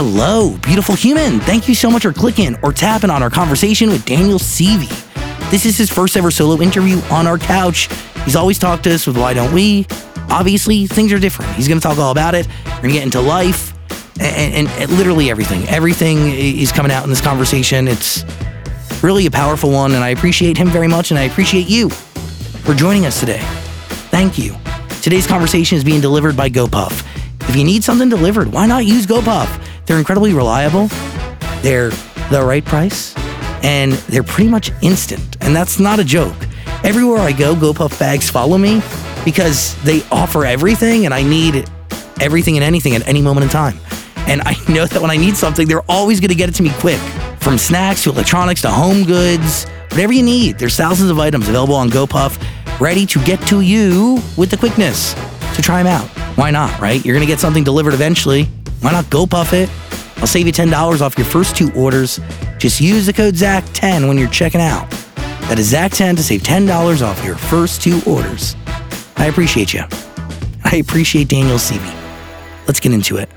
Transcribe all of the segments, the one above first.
Hello, beautiful human. Thank you so much for clicking or tapping on our conversation with Daniel Seavey. This is his first ever solo interview on our couch. He's always talked to us with Why Don't We? Obviously, things are different. He's going to talk all about it. We're going to get into life and, and, and literally everything. Everything is coming out in this conversation. It's really a powerful one, and I appreciate him very much, and I appreciate you for joining us today. Thank you. Today's conversation is being delivered by GoPuff. If you need something delivered, why not use GoPuff? They're incredibly reliable, they're the right price, and they're pretty much instant. And that's not a joke. Everywhere I go, GoPuff bags follow me because they offer everything, and I need everything and anything at any moment in time. And I know that when I need something, they're always going to get it to me quick. From snacks to electronics to home goods, whatever you need, there's thousands of items available on GoPuff, ready to get to you with the quickness So try them out. Why not, right? You're going to get something delivered eventually. Why not GoPuff it? I'll save you $10 off your first two orders. Just use the code ZAC10 when you're checking out. That is ZAC10 to save $10 off your first two orders. I appreciate you. I appreciate Daniel Seavey. Let's get into it.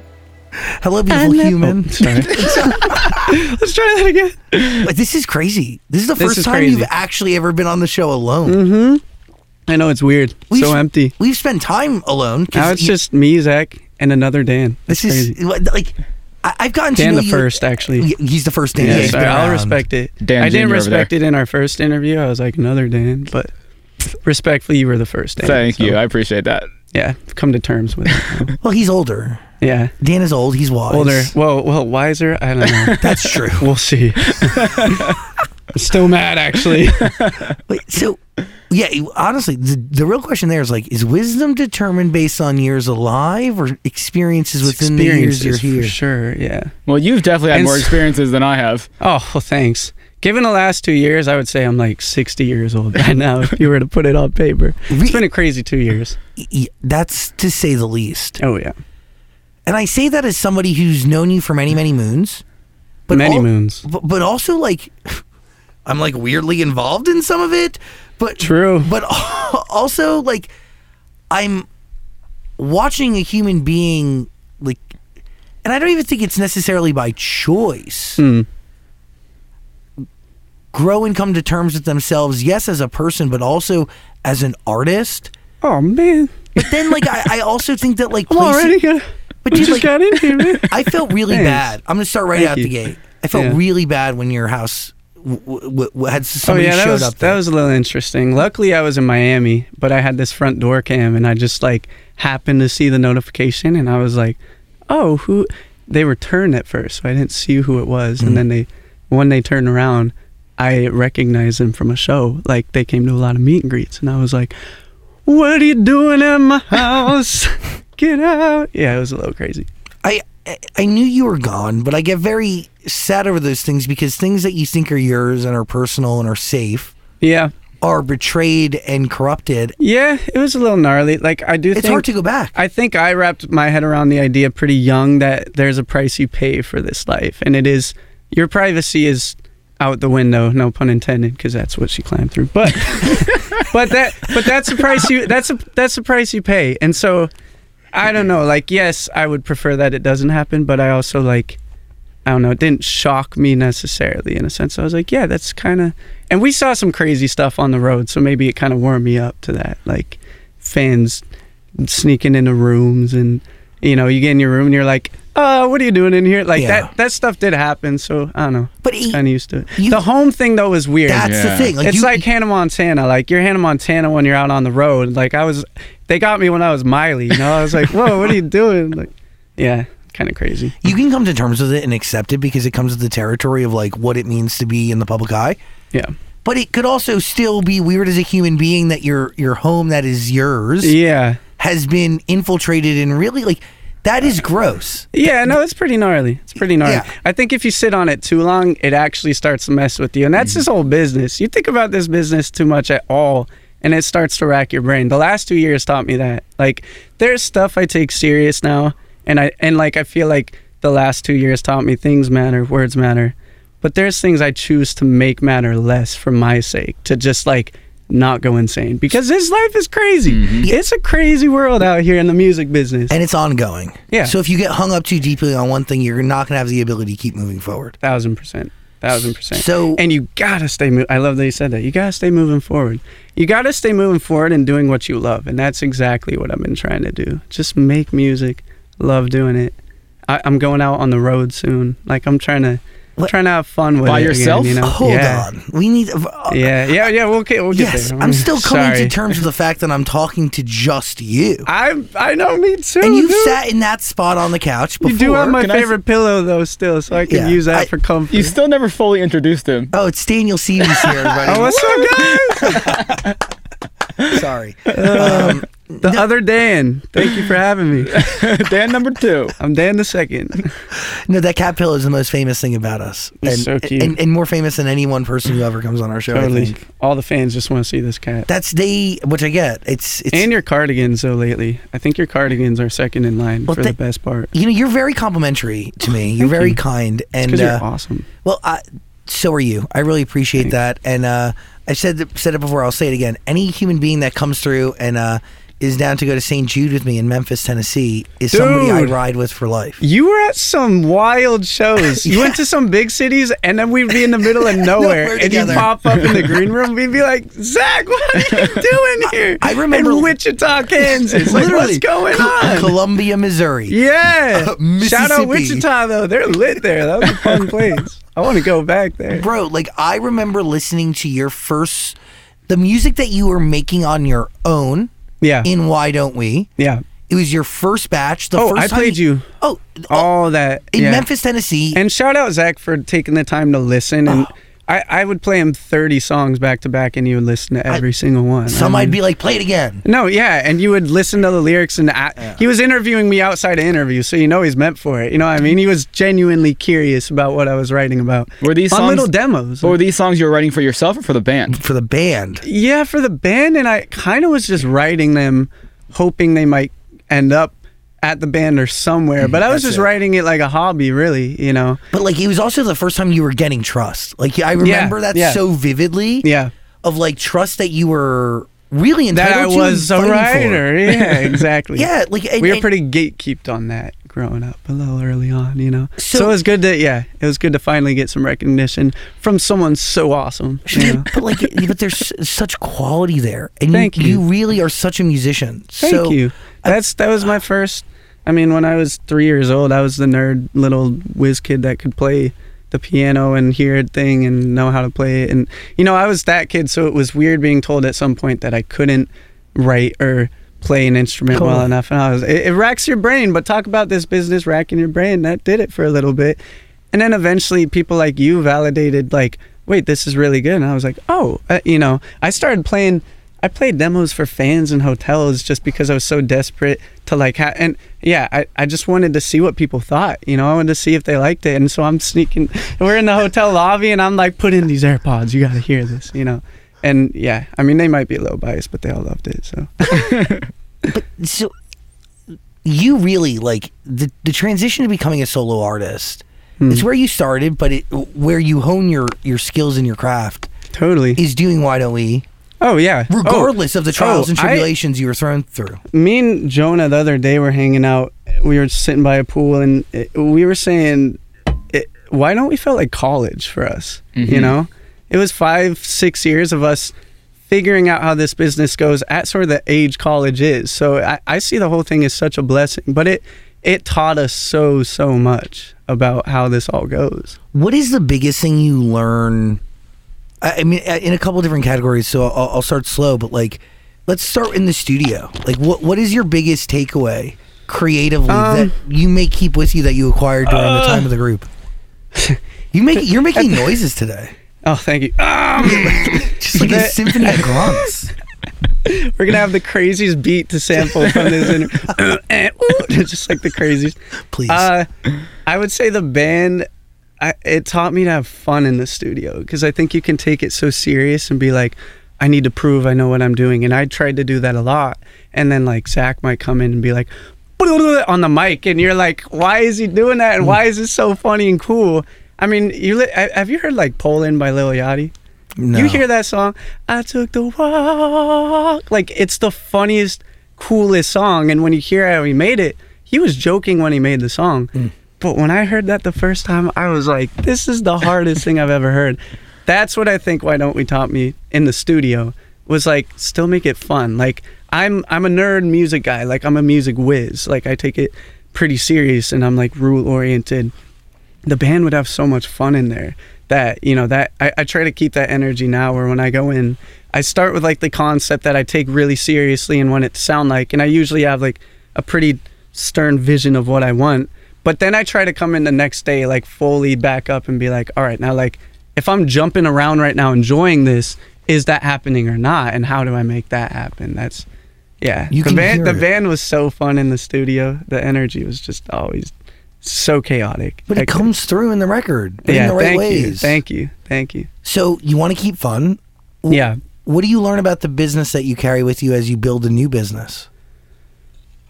Hello, beautiful human. Sorry. Let's try that again. Like, this is crazy. This is the This first is time crazy. you've actually ever been on the show alone. Mm-hmm. I know it's weird. We've- so empty. We've spent time alone. 'cause Now it's you- just me, Zach, and another Dan. this That's is crazy. like I, I've gotten to Dan know the you- first, actually. He's the first Dan. Yeah, he's I'll respect it. Dan I didn't Jr. respect it in our first interview. I was like another Dan, but respectfully, you were the first Dan. Thank so, you. I appreciate that. yeah, come to terms with it. Well, he's older. yeah, Dan is old. He's wise. older. Well, well, wiser. I don't know. That's true. we'll see. I'm still mad, actually. Wait, so yeah, honestly, the, the real question there is like, is wisdom determined based on years alive or experiences within the years you're here? For sure, yeah. Well, you've definitely had And more experiences than I have. Oh, well, thanks. Given the last two years, I would say I'm like 60 years old right now if you were to put it on paper. It's been a crazy two years. That's to say the least. Oh, yeah. And I say that as somebody who's known you for many, many moons. But Many al- moons. But, but also like, I'm like weirdly involved in some of it. But True. But also like, I'm watching a human being like, and I don't even think it's necessarily by choice. Hmm. Grow and come to terms with themselves, yes, as a person, but also as an artist. Oh, man. But then, like, I, I also think that like I'm already. But I dude, just like, got in here, man. I felt really Thanks. bad. I'm gonna start right Thank out you. the gate. I felt Yeah. really bad when your house w- w- had Oh yeah, that showed was up. that was a little interesting. Luckily, I was in Miami, but I had this front door cam, and I just like happened to see the notification, and I was like, "Oh, who?" They were turned at first, so I didn't see who it was, Mhm. and then they, when they turned around, I recognized them from a show. Like they came to a lot of meet and greets, and I was like, "What are you doing in my house? Get out!" Yeah, it was a little crazy. I I- knew you were gone, but I get very sad over those things because things that you think are yours and are personal and are safe Yeah, are betrayed and corrupted. yeah, it was a little gnarly. Like I do It's think hard to go back. I think I wrapped my head around the idea pretty young that there's a price you pay for this life, and it is your privacy is out the window. No pun intended, because that's what she climbed through. But but that but that's the price you that's a that's the price you pay. And so I don't know. Like yes, I would prefer that it doesn't happen, but I also like I don't know. It didn't shock me necessarily in a sense. I was like, yeah, that's kind of. And we saw some crazy stuff on the road, so maybe it kind of warmed me up to that. Like fans sneaking into rooms, and you know, you get in your room and you're like, "Uh, what are you doing in here?" Like Yeah. that. That stuff did happen, so I don't know. But he- kind of used to it. you- the home thing though was weird. That's the thing. Like it's you, like Hannah Montana. Like you're Hannah Montana when you're out on the road. Like I was, they got me when I was Miley. You know, I was like, "Whoa, what are you doing?" Like, yeah, kind of crazy. you can come to terms with it and accept it because it comes with the territory of like what it means to be in the public eye. Yeah. But it could also still be weird as a human being that your your home that is yours Yeah. has been infiltrated and really like that is gross. Yeah, no, it's pretty gnarly. It's pretty gnarly. Yeah. I think if you sit on it too long, it actually starts to mess with you. And that's mm-hmm. this whole business. You think about this business too much at all, and it starts to rack your brain. The last two years taught me that. Like, there's stuff I take serious now, and I and like I feel like the last two years taught me things matter, words matter. But there's things I choose to make matter less for my sake, to just like not go insane because this life is crazy. Mm-hmm. It's a crazy world out here in the music business. and it's ongoing. Yeah. So if you get hung up too deeply on one thing, you're not going to have the ability to keep moving forward. Thousand percent. Thousand percent. So- and you gotta stay. Mo- I love that you said that. You gotta stay moving forward. You gotta stay moving forward and doing what you love, and that's exactly what I've been trying to do. Just make music, love doing it. I, I'm going out on the road soon. Like I'm trying to, What- trying to have fun with By it again, yourself? you know? Hold yeah. on. We need. Uh, Yeah, yeah, yeah. We'll get, we'll get Yes, there. I'm still coming Sorry. to terms with the fact that I'm talking to just you. I I know me too. And you've dude. sat in that spot on the couch before. You do have my Can I s- favorite pillow though, still, so I can Yeah, use that I- for comfort. You still never fully introduced him. oh, it's Daniel Stevens here, everybody. oh, what's up, guys? Sorry. Um, the other Dan. Thank you for having me. Dan number two. I'm Dan the second. no, that cat pillow is the most famous thing about us. It's and, so cute. And, and more famous than any one person who ever comes on our show. I Totally. think. All the fans just want to see this cat. That's they, which I get. It's it's. and your cardigans though lately. I think your cardigans are second in line Well, for thank- the best part. you know, you're very complimentary to me. You're very you. kind, and Because uh, you're awesome. Well, I, so are you. I really appreciate Thanks. that. And uh, I said said it before. I'll say it again. Any human being that comes through and uh, is down to go to St. Jude with me in Memphis, Tennessee, is somebody I Dude. ride with for life. You were at some wild shows. You went to some big cities, and then we'd be in the middle of nowhere, Nowhere and you together. pop up in the green room. We'd be like, "Zach, what are you doing here?" I remember- in Wichita, Kansas. Like, what's going Co- on? Columbia, Missouri. yeah. Uh, Shout Mississippi. out Wichita though. They're lit there. That was a fun place. I want to go back there. Bro, like I remember listening to your first the music that you were making on your own Yeah. in Why Don't We? yeah. It was your first batch. The Oh, first I played you. Oh, oh, All that in yeah. Memphis, Tennessee. And shout out Zach for taking the time to listen. And Oh. I, I would play him 30 songs back to back, and he would listen to every single one. some I I'd mean- be like, play it again. No, yeah, and you would listen to the lyrics, and a he was interviewing me outside of interviews, so you know he's meant for it. You know what I mean? He was genuinely curious about what I was writing about. Were these on songs- little demos? Were these songs you were writing for yourself or for the band? For the band. yeah, for the band, and I kind of was just writing them, hoping they might end up at the band or somewhere. But I was Mm, That's just it. writing it like a hobby, really. You know? But like it was also the first time you were getting trust. Like I remember that yeah. so vividly. Yeah. Of like trust that you were really entitled That I to was a fighting for. writer. Yeah, exactly. Yeah, like and, we were pretty gatekeeped on that growing up a little early on, you know. So, So- it was good to yeah, it was good to finally get some recognition from someone so awesome. You know? but like, but there's such quality there, and Thank you, you. really are such a musician. Thank so, you. That's that was my first. I mean, when I was three years old, I was the nerd little whiz kid that could play the piano and hear a thing and know how to play it. And you know, I was that kid, so it was weird being told at some point that I couldn't write or play an instrument well enough. And I was, it, it racks your brain. But talk about this business racking your brain. That did it for a little bit, and then eventually people like you validated like, wait, this is really good. And I was like, oh, uh, you know, I started playing. I played demos for fans in hotels just because I was so desperate to like ha- and yeah, I, I just wanted to see what people thought, you know, I wanted to see if they liked it. And so I'm sneaking we're in the hotel lobby and I'm like put in these AirPods, you gotta hear this, you know. And yeah, I mean they might be a little biased, but they all loved it. So But so you really like the the transition to becoming a solo artist. Hmm. It's where you started, but it, where you hone your your skills and your craft totally. is doing Why Don't We, Oh yeah. Oh, regardless of the trials oh, and I- tribulations you were thrown through. me and Jonah the other day were hanging out. We were sitting by a pool, and it, we were saying, it, "Why don't we feel like college for us?" You Mhm. know, it was five, six years of us figuring out how this business goes at sort of the age college is. So I, I see the whole thing as such a blessing, but it it taught us so so much about how this all goes. What is the biggest thing you learn? I mean, uh, in a couple different categories. So I'll, I'll start slow, but like, let's start in the studio. Like, what what is your biggest takeaway creatively Um, that you may keep with you that you acquired during the uh, time of the group? You make you're making noises today, Oh, thank you. Um, just like a symphony of grunts. we're gonna have the craziest beat to sample from this interview. just like the craziest. Please, Uh, I would say the band. I, it taught me to have fun in the studio because I think you can take it so serious and be like, I need to prove I know what I'm doing, and I tried to do that a lot. And then like Zach might come in and be like, on the mic, and you're like, why is he doing that? And why is this so funny and cool? I mean, you li- have you heard like Poland by Lil Yachty? No. You hear that song? I took the walk. Like it's the funniest, coolest song. And when you hear how he made it, he was joking when he made the song. Mm. But when I heard that the first time, I was like, this is the hardest thing I've ever heard. That's what I think why don't we taught me in the studio was like still make it fun. Like I'm I'm a nerd music guy. Like I'm a music whiz. Like I take it pretty serious and I'm like rule oriented. The band would have so much fun in there that you know that I, I try to keep that energy now where when I go in I start with like the concept that I take really seriously and want it to sound like and I usually have like a pretty stern vision of what I want but then I try to come in the next day like fully back up and be like all right now like if I'm jumping around right now enjoying this is that happening or not? And how do I make that happen? That's yeah. You the band the band was so fun in the studio. The energy was just always so chaotic. But it comes through in the record in the right thank ways. you thank you. Thank you. So you want to keep fun. Yeah. What do you learn about the business that you carry with you as you build a new business?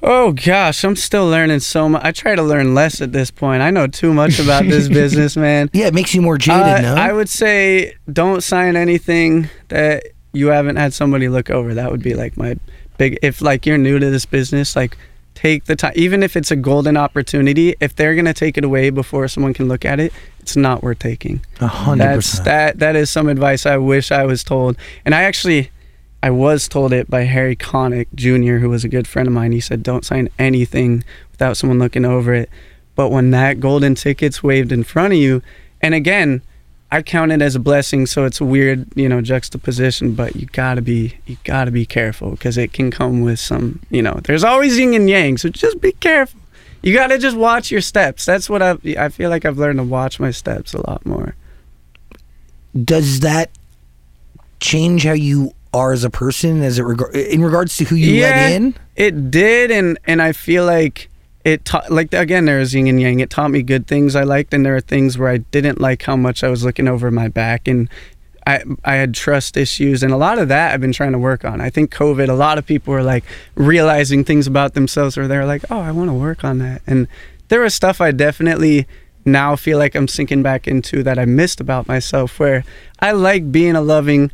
Oh gosh, I'm still learning so much. I try to learn less at this point. I know too much about this business, man. Yeah, it makes you more jaded, Uh, no? I would say don't sign anything that you haven't had somebody look over. That would be like my big. If like you're new to this business, like take the time. Even if it's a golden opportunity, if they're gonna take it away before someone can look at it, it's not worth taking. A hundred percent. that. That is some advice I wish I was told. And I actually, I was told it by Harry Connick Jr., who was a good friend of mine. He said, "Don't sign anything without someone looking over it." But when that golden ticket's waved in front of you, and again, I count it as a blessing. So it's a weird, you know, juxtaposition. But you gotta be, you gotta be careful because it can come with some, you know. There's always yin and yang. So just be careful. You gotta just watch your steps. That's what I. I feel like I've learned to watch my steps a lot more. Does that change how you are as a person, as it reg- in regards to who you let in? It did, and and I feel like it taught like again there was yin and yang. It taught me good things I liked, and there are things where I didn't like how much I was looking over my back, and I I had trust issues, and a lot of that I've been trying to work on. I think COVID, a lot of people were like realizing things about themselves, where they're like, oh, I want to work on that, and there was stuff I definitely now feel like I'm sinking back into that I missed about myself, where I like being a loving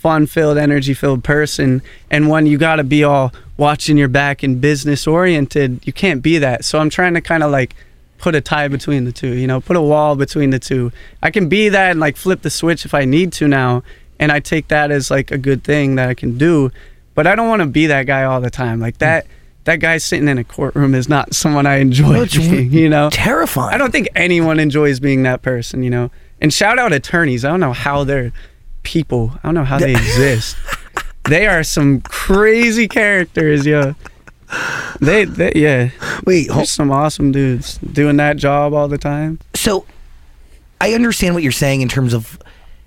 fun filled, energy filled person. And when you got to be all watching your back and business oriented, you can't be that. So I'm trying to kind of like put a tie between the two, you know, put a wall between the two. I can be that and like flip the switch if I need to now. And I take that as like a good thing that I can do. But I don't want to be that guy all the time. Like that. That guy sitting in a courtroom is not someone I enjoy No, being, you know. Terrifying. I don't think anyone enjoys being that person, you know. And shout out attorneys. I don't know how they're people. I don't know how they exist. They are some crazy characters, yo. They, they yeah. Wait, hold, some awesome dudes doing that job all the time. so I understand what you're saying in terms of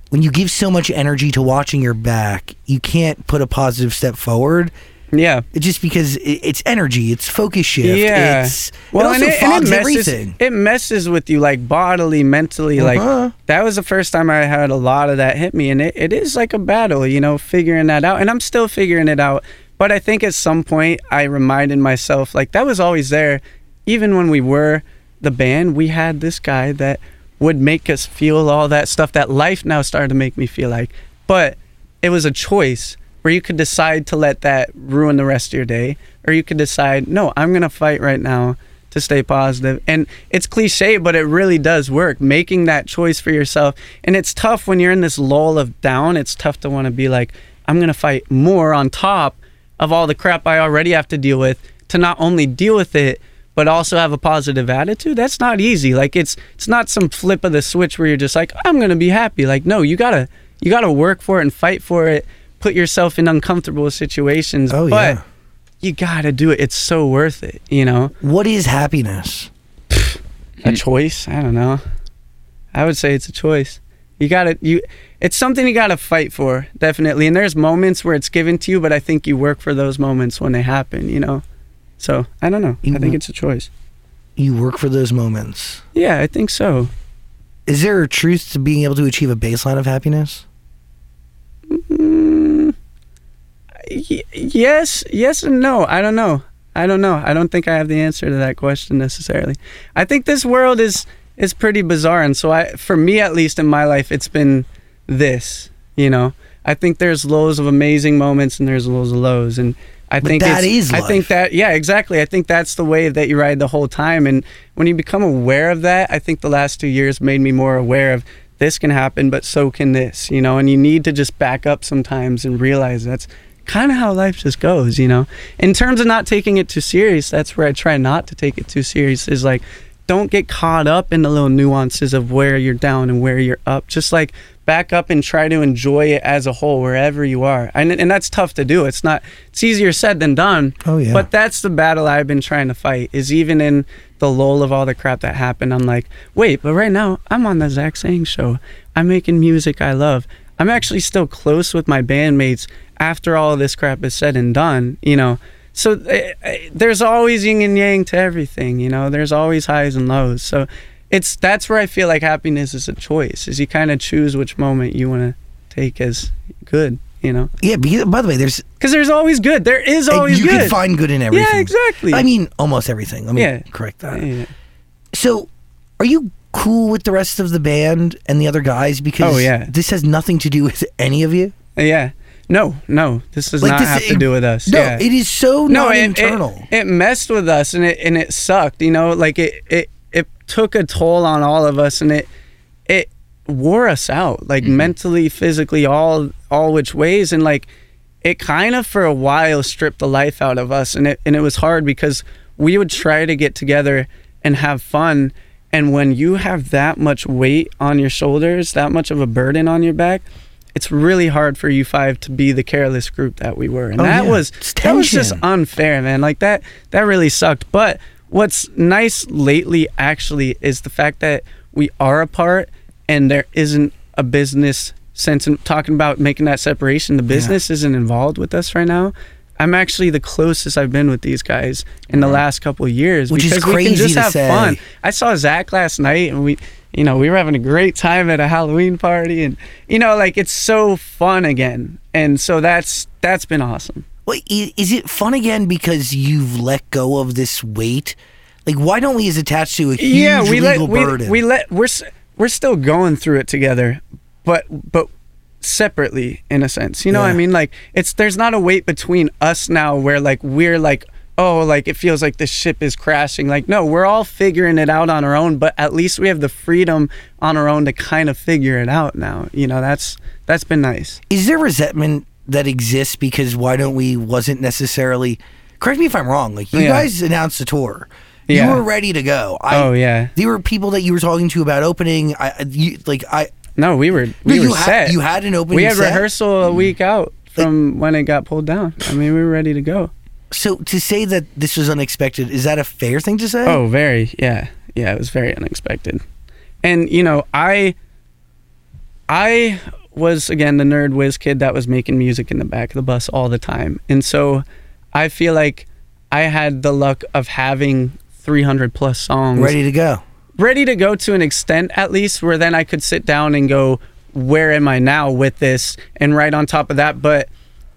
when you give so much energy to watching your back, you can't put a positive step forward. Yeah. It's just because it's energy, it's focus shift. Yeah. It's, well, it also and it, and it messes, everything. It messes with you like bodily, mentally. Uh-huh. Like that was the first time I had a lot of that hit me, and it, it is like a battle, you know, figuring that out. And I'm still figuring it out. But I think at some point I reminded myself like that was always there. Even when we were the band, we had this guy that would make us feel all that stuff that life now started to make me feel like. But it was a choice where you could decide to let that ruin the rest of your day, or you could decide, no, I'm gonna fight right now to stay positive. And it's cliche, but it really does work. Making that choice for yourself, and it's tough when you're in this lull of down. It's tough to want to be like, I'm gonna fight more on top of all the crap I already have to deal with to not only deal with it but also have a positive attitude that's not easy like it's it's not some flip of the switch where you're just like i'm gonna be happy like no you gotta you gotta work for it and fight for it put yourself in uncomfortable situations Oh, but yeah. you gotta do it. It's so worth it you know? What is happiness? a choice? I don't know. I would say it's a choice. You gotta you it's something you gotta fight for definitely. And there's moments where it's given to you but i think you work for those moments when they happen you know? So i don't know. You i think it's a choice. You work for those moments. yeah i think so. Is there a truth to being able to achieve a baseline of happiness? Mm, y- yes, yes and no. I don't know. I don't know. I don't think I have the answer to that question necessarily. I think this world is is pretty bizarre, and so I, for me at least in my life, it's been this. You know, I think there's lows of amazing moments and there's lows of lows, and I But think that is I think that yeah, exactly. I think that's the way that you ride the whole time, and when you become aware of that, I think the last two years made me more aware of this can happen, but so can this. You know, and you need to just back up sometimes and realize that's kind of how life just goes. You know, in terms of not taking it too serious, that's where I try not to take it too serious. Is like don't get caught up in the little nuances of where you're down and where you're up. Just like back up and try to enjoy it as a whole wherever you are. And and that's tough to do. It's not it's easier said than done. Oh, yeah. But that's the battle I've been trying to fight. Is even in the lull of all the crap that happened, I'm like, wait, but right now I'm on the Zach Sang show. I'm making music I love. I'm actually still close with my bandmates after all of this crap is said and done, you know. So eh, eh, there's always yin and yang to everything, you know. There's always highs and lows. So it's that's where I feel like happiness is a choice. Is you kind of choose which moment you want to take as good, you know. Yeah. Because, by the way, there's Because there's always good. There is always you good. can find good in everything. Yeah, exactly. I mean, almost everything. Let me Yeah. correct that. Yeah. So, are you cool with the rest of the band and the other guys? Because Oh, yeah. this has nothing to do with any of you. Yeah. No, no. This does Like, not this- have to do with us. No, yeah. it is so no, not it, internal. It, it messed with us and it and it sucked. You know, like it it it took a toll on all of us and it it wore us out, like Mm-hmm. mentally, physically, all all which ways, and like it kind of for a while stripped the life out of us, and it and it was hard because we would try to get together and have fun. And when you have that much weight on your shoulders, that much of a burden on your back, it's really hard for you five to be the careless group that we were. And Oh, that yeah. was that was just unfair, man. Like that that really sucked. But what's nice lately actually is the fact that we are apart and there isn't a business sense in talking about making that separation. The business isn't involved with us right now. I'm actually the closest I've been with these guys in the last couple of years Which is because we crazy can just to have say. fun. I saw Zach last night and we you know, we were having a great time at a Halloween party and you know, like it's so fun again. And so that's that's been awesome. Well, is it fun again because you've let go of this weight? Like, why don't we as attached to a huge yeah, we let legal we, burden? we let we're we're still going through it together, but but separately in a sense. You know what I mean? Like it's there's not a weight between us now where like we're like oh like it feels like the ship is crashing. Like no, we're all figuring it out on our own, but at least we have the freedom on our own to kind of figure it out now. You know, that's that's been nice. is there resentment that exists because why don't we wasn't necessarily correct me if I'm wrong like you Yeah. guys announced a tour Yeah. you were ready to go I, oh yeah. there were people that you were talking to about opening I I- you, like I No, we were we No, were had- set. you had an opening We had set? rehearsal a mm-hmm. week out from when it got pulled down. I mean, we were ready to go. so to say that this was unexpected is that a fair thing to say Oh, very. Yeah. Yeah, it was very unexpected. And you know, I I was again the nerd whiz kid that was making music in the back of the bus all the time. And so I feel like I had the luck of having 300 plus songs ready to go ready to go to an extent at least where then I could sit down and go where am I now with this? and right on top of that. But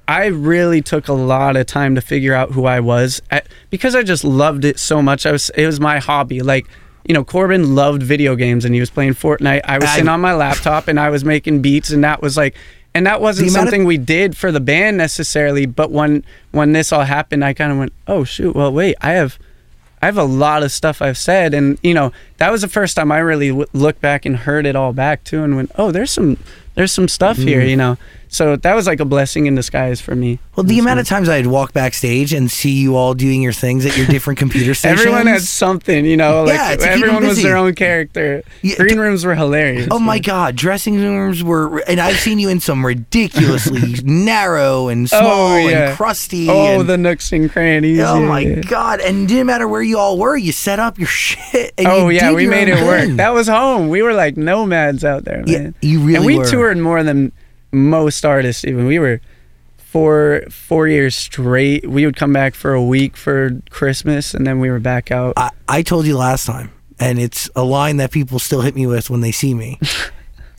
I really took a lot of time to figure out who I was at, because I just loved it so much. I was it was my hobby. Like you know Corbin loved video games and he was playing Fortnite. I was I- sitting on my laptop and I was making beats and that was like and that wasn't amount of- something we did for the band necessarily but when when this all happened I kind of went oh shoot. Well wait. I have I have a lot of stuff I've said, and you know that was the first time I really w- looked back and heard it all back too, and went, "Oh, there's some, there's some stuff here," Mm. you know. So that was like a blessing in disguise for me. well the amount of times I'd walk backstage and see you all doing your things at your different computer stations Everyone had something, you know. Like Yeah, to keep 'em everyone was their own character. Yeah, Green rooms were hilarious. Oh my God! Dressing rooms were, and I've seen you in some ridiculously narrow and oh, small Oh yeah, and crusty. Oh, and, the nooks and crannies. oh yeah, my yeah. God! And it didn't matter where you all were, you set up your shit. And Oh you yeah, we made it work. That was home. We were like nomads out there, Yeah, man. you really and we were. toured more than most artists. Even we were four four years straight. We would come back for a week for Christmas, and then we were back out. I, I told you last time, and it's a line that people still hit me with when they see me.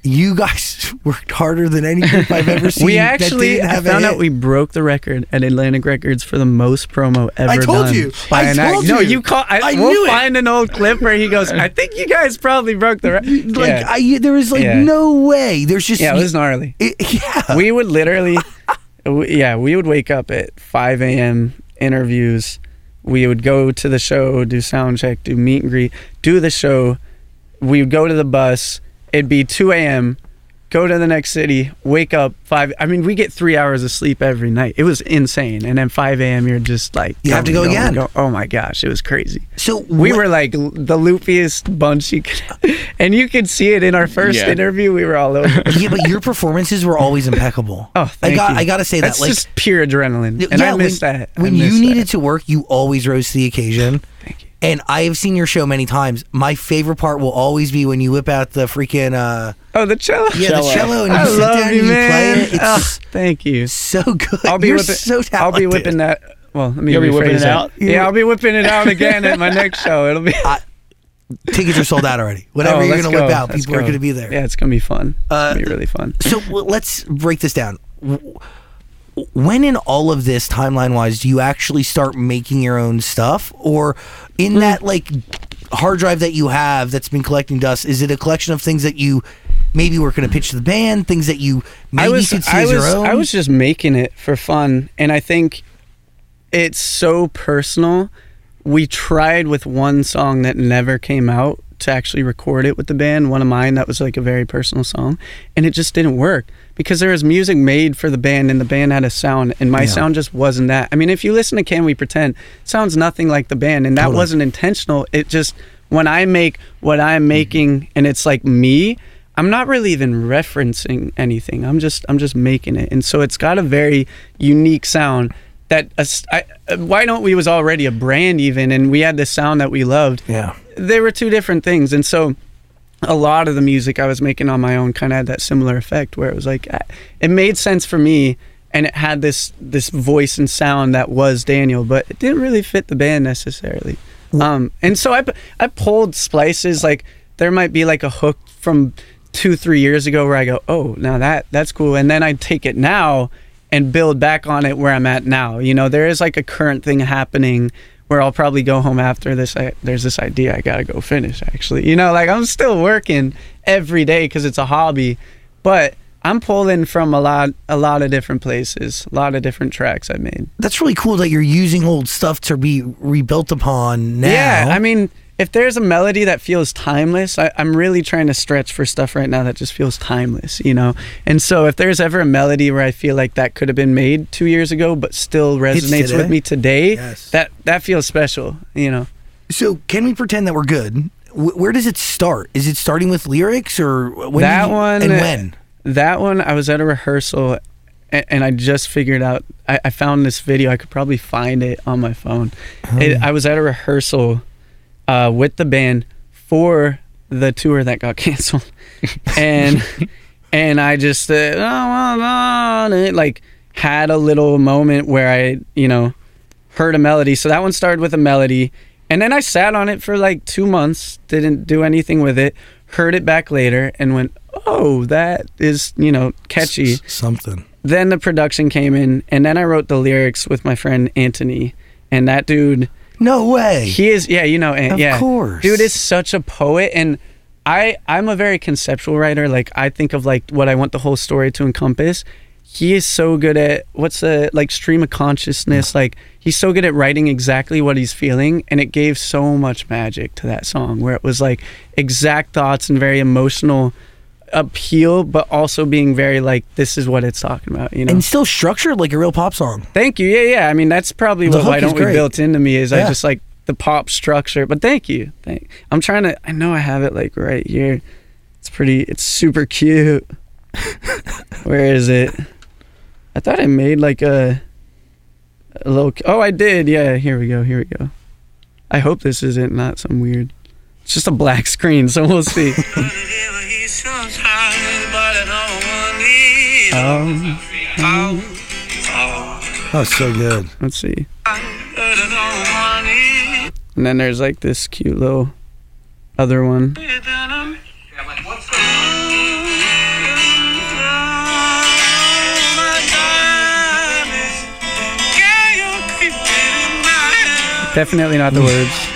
You guys worked harder than any group I've ever seen. we actually I found out we broke the record at Atlantic Records for the most promo ever I told done you. I told No, you. you call. I, I we'll knew it. find an old clip where he goes, "I think you guys probably broke the record." like yeah. I, there was like Yeah. no way. There's just yeah, it was gnarly. it- yeah. we would literally, yeah, we would wake up at 5 a.m. interviews. We would go to the show, do sound check, do meet and greet, do the show. We would go to the bus. It'd be 2 a.m. Go to the next city, wake up five. I mean, we get three hours of sleep every night. It was insane. And then 5 a.m. You're just like, You have to go going, again. going. Oh my gosh, it was crazy. so We what- were like the loopiest bunch you could, and you could see it in our first Yeah. interview. We were all over. yeah, but your performances were always impeccable. Oh, I thank got you. I got to say That's that like just pure adrenaline, and yeah, I miss when, that. I When miss you that. needed to work, you always rose to the occasion. Thank you. And I have seen your show many times. My favorite part will always be when you whip out the freaking uh Oh, the cello. yeah the Cello. cello and you I sit love down you, and you man. play it. It's Oh, thank you. so good. I'll be You're whipping. so talented. I'll be whipping that. Well, let me You'll be whipping rephrase it that. out? Yeah, I'll be whipping it out again at my next show. It'll be. Tickets are sold out already. Whatever Oh, you're gonna whip out, Let's people are gonna be there. Yeah, it's gonna be fun. It's Uh, gonna be really fun. So w- let's break this down. When in all of this timeline wise do you actually start making your own stuff, or in Hmm. that like hard drive that you have that's been collecting dust? Is it a collection of things that you maybe were going to pitch to the band, things that you maybe I was. could see I as was. your own? I was just making it for fun, and I think it's so personal. We tried with one song that never came out to actually record it with the band, one of mine that was like a very personal song, and it just didn't work because there was music made for the band and the band had a sound and my Yeah. sound just wasn't that. I mean, if you listen to Can We Pretend, it sounds nothing like the band and that Totally. wasn't intentional. It just when I make what I'm making and it's like me, I'm not really even referencing anything. I'm just I'm just making it. And so it's got a very unique sound that a s- I- why don't we was already a brand even and we had this sound that we loved. Yeah. they were two different things and so a lot of the music i was making on my own kind of had that similar effect where it was like it made sense for me and it had this this voice and sound that was daniel but it didn't really fit the band necessarily. Um and so i i pulled splices like there might be like a hook from two three years ago where i go oh now that that's cool. And then i take it now and build back on it where i'm at now you know there is like a current thing happening where I'll probably go home after this. I, there's this idea I gotta go finish. Actually, you know, like I'm still working every day because it's a hobby, but I'm pulling from a lot, a lot of different places, a lot of different tracks I made. That's really cool that you're using old stuff to be rebuilt upon now. Yeah, I mean, if there's a melody that feels timeless, I, I'm really trying to stretch for stuff right now that just feels timeless, you know. And so, if there's ever a melody where I feel like that could have been made two years ago, but still resonates with me today, Yes. that that feels special, you know. So can we pretend that we're good? Wh- Where does it start? Is it starting with lyrics or when? that you- one and when? That one, I was at a rehearsal, and, I just figured out. I, I found this video. I could probably find it on my phone. Oh. It, I was at a rehearsal uh, with the band for the tour that got canceled, and and I just uh, oh, oh, oh, it, like had a little moment where I you know heard a melody. So that one started with a melody. And then I sat on it for like two months, didn't do anything with it, heard it back later, and went, oh, that is, you know, catchy. S- something. Then the production came in, and then I wrote the lyrics with my friend Anthony. And that dude, No way. he is, yeah, you know, An- Of yeah. course. Dude is such a poet. And I, I'm a very conceptual writer. Like, I think of like what I want the whole story to encompass. He is so good at what's the like stream of consciousness. Like, he's so good at writing exactly what he's feeling. And it gave so much magic to that song where it was like exact thoughts and very emotional appeal, but also being very like, this is what it's talking about, you know? and still structured like a real pop song. Thank you. Yeah, yeah. I mean, that's probably The what Why Don't We built into me is I just like the pop structure. But thank you. Thank. I'm trying to. I know I have it like right here. It's pretty. It's super cute. Where is it? I thought I made like a a little. Oh, I did. Yeah. Here we go. Here we go. I hope this isn't not some weird. It's just a black screen, so we'll see. Um, um, oh, so good. Let's see. And then there's like this cute little other one. Definitely not the words.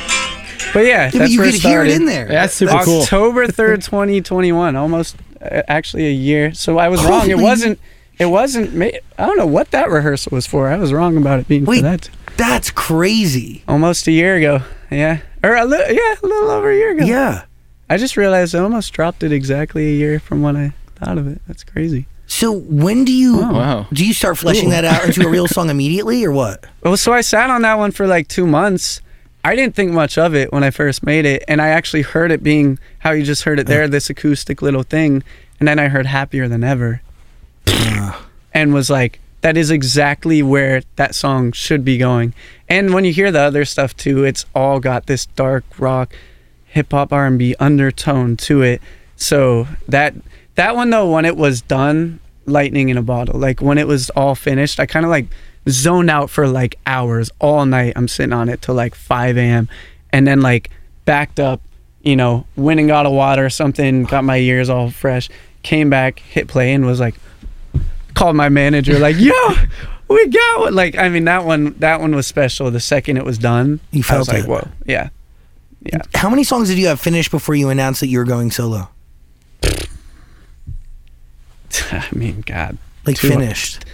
But yeah, Yeah, but that's you where could it hear it started. in there. That's super cool. October 3rd, 2021, almost uh, actually a year. So I was wrong. It wasn't it wasn't ma- I don't know what that rehearsal was for. I was wrong about it being Wait. for that. That's crazy. Almost a year ago. Yeah. Or a li- yeah, a little over a year ago. Yeah. I just realized I almost dropped it exactly a year from when I thought of it. That's crazy. So when do you Wow. do you start fleshing that out into a real song immediately or what? Well, so I sat on that one for like two months. I didn't think much of it when I first made it, and I actually heard it being how you just heard it there, this acoustic little thing, and then I heard "Happier Than Ever," and was like, "That is exactly where that song should be going." And when you hear the other stuff too, it's all got this dark rock, hip hop, R and B undertone to it. So that that one though, when it was done, lightning in a bottle. Like when it was all finished, I kind of like zoned out for like hours all night. I'm sitting on it till like 5 a.m. and then like backed up, you know, went and got a water or something, got my ears all fresh, came back, hit play, and was like, called my manager like, yo. We got one. Like, I mean, that one, that one was special. The second it was done, You I was felt like, whoa, yeah, yeah. How many songs did you have finished before you announced that you were going solo? I mean, God, Like finished.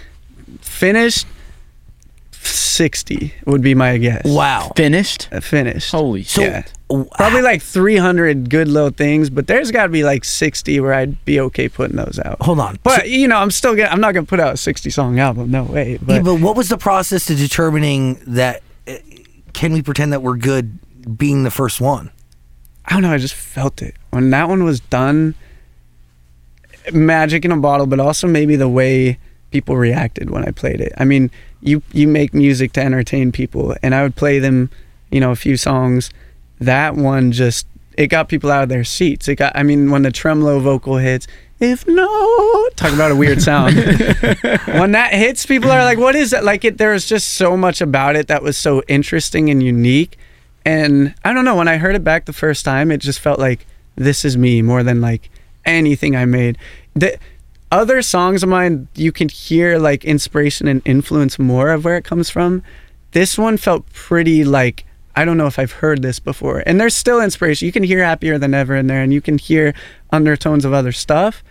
finished. Sixty would be my guess. Wow. Finished? Uh, finished. Holy So yeah. w- Probably like 300 good little things, but there's got to be like 60 where I'd be okay putting those out. hold on. But you know, I'm still gonna. I'm not gonna put out a 60 song album. No way. But, yeah, but what was the process to determining that? uh, Can we pretend that we're good being the first one? I don't know. I just felt it when that one was done. Magic in a bottle, but also maybe the way people reacted when I played it. I mean, you you make music to entertain people, and I would play them, you know, a few songs. That one just it got people out of their seats. It got. I mean, when the tremolo vocal hits, if no, talk about a weird sound. when that hits, people are like, "What is that?" Like it. There was just so much about it that was so interesting and unique. And I don't know. When I heard it back the first time, it just felt like this is me more than like anything I made. The other songs of mine, you can hear like inspiration and influence more of where it comes from. This one felt pretty like I don't know if I've heard this before. And there's still inspiration. You can hear happier than ever in there, and you can hear undertones of other stuff.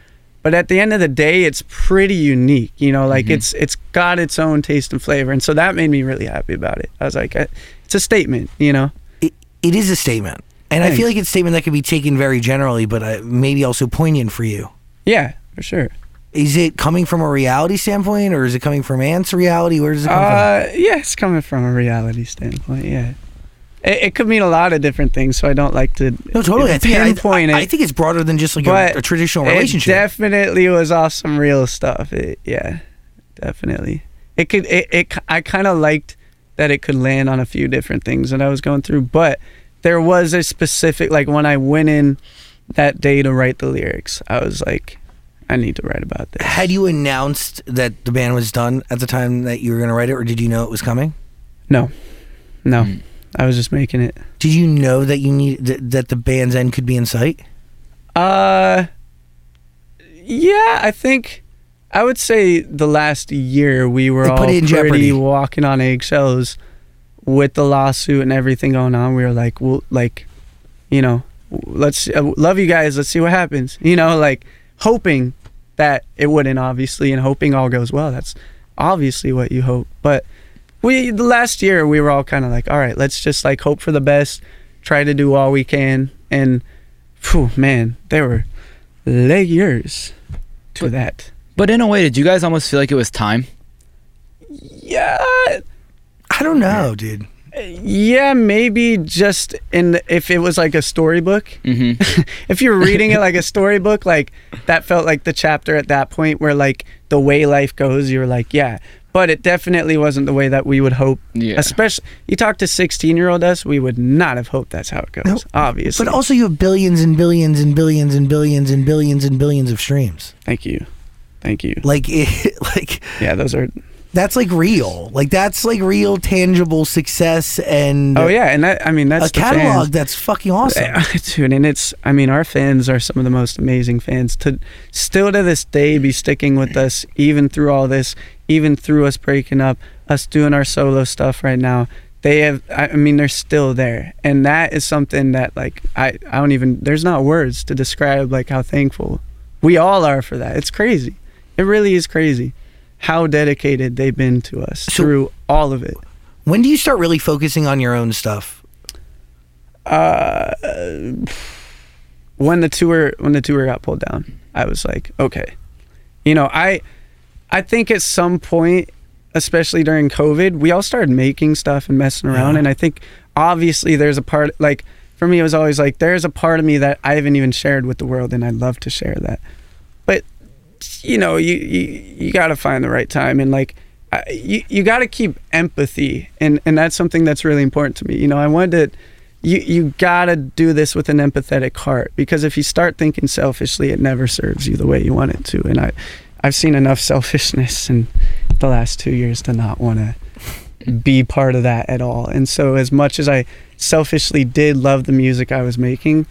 But at the end of the day, it's pretty unique. You know, like it's it's got its own taste and flavor, and so that made me really happy about it. I was like, I, it's a statement. You know. It, it is a statement, and I feel like it's a statement that could be taken very generally, but uh, maybe also poignant for you. Yeah, for sure. Is it coming from a reality standpoint, or is it coming from Ant's reality? Where does it come Uh, yeah, it's coming from a reality standpoint. Yeah, it, it could mean a lot of different things, so I don't like to from? No, totally. I think, I, pinpoint I, it. I think it's broader than just like a, a traditional It relationship. definitely was off some real stuff. It, yeah, definitely. It could. It. it I kind of liked that it could land on a few different things that I was going through, but there was a specific like when I went in that day to write the lyrics, I was like, I need to write about this. Had you announced that the band was done at the time that you were going to write it, or did you know it was coming? No, no, Hmm. I was just making it. Did you know that you need that, that the band's end could be in sight? Uh, yeah, I think I would say the last year we were They all put it in pretty jeopardy. walking on eggshells with the lawsuit and everything going on. We were like, well, like, you know, let's uh, love you guys. Let's see what happens. You know, like hoping that it wouldn't, obviously, and hoping all goes well. That's obviously what you hope. But we the last year we were all kind of like, all right, let's just like hope for the best, try to do all we can, and phew, man, there were late years to But- that. But in a way, did you guys almost feel like it was time? Yeah, I don't know, dude. Yeah, maybe just in the, if it was like a storybook. Mm-hmm. if you're reading it like a storybook, like that felt like the chapter at that point where like the way life goes, you were like, yeah. But it definitely wasn't the way that we would hope. Yeah. Especially, you talk to 16 year old us, we would not have hoped that's how it goes. No, obviously. But also, you have billions and billions and billions and billions and billions and billions of streams. thank you, thank you. Like, it, like Yeah, those are. That's like real. Like that's like real, tangible success and Oh yeah, and that I mean that's a catalog that's fucking awesome. dude and it's i mean our fans are some of the most amazing fans to still to this day be sticking with us even through all this even through us breaking up us doing our solo stuff right now they have I I mean they're still there and that is something that like I I don't even there's not words to describe like how thankful we all are for that. It's crazy. It really is crazy how dedicated they've been to us So- through all of it. When do you start really focusing on your own stuff? Uh when the tour when the tour got pulled down, I was like, okay. You know, I I think at some point especially during COVID, we all started making stuff and messing around. Yeah. And I think obviously there's a part like for me, it was always like there's a part of me that I haven't even shared with the world, and I'd love to share that. You know, you you, you got to find the right time, and like you you got to keep empathy, and and that's something that's really important to me. You know, I wanted to. You, you gotta do this with an empathetic heart because if you start thinking selfishly, it never serves you the way you want it to. And I, I've seen enough selfishness in the last two years to not want to be part of that at all. And so, as much as I selfishly did love the music I was making,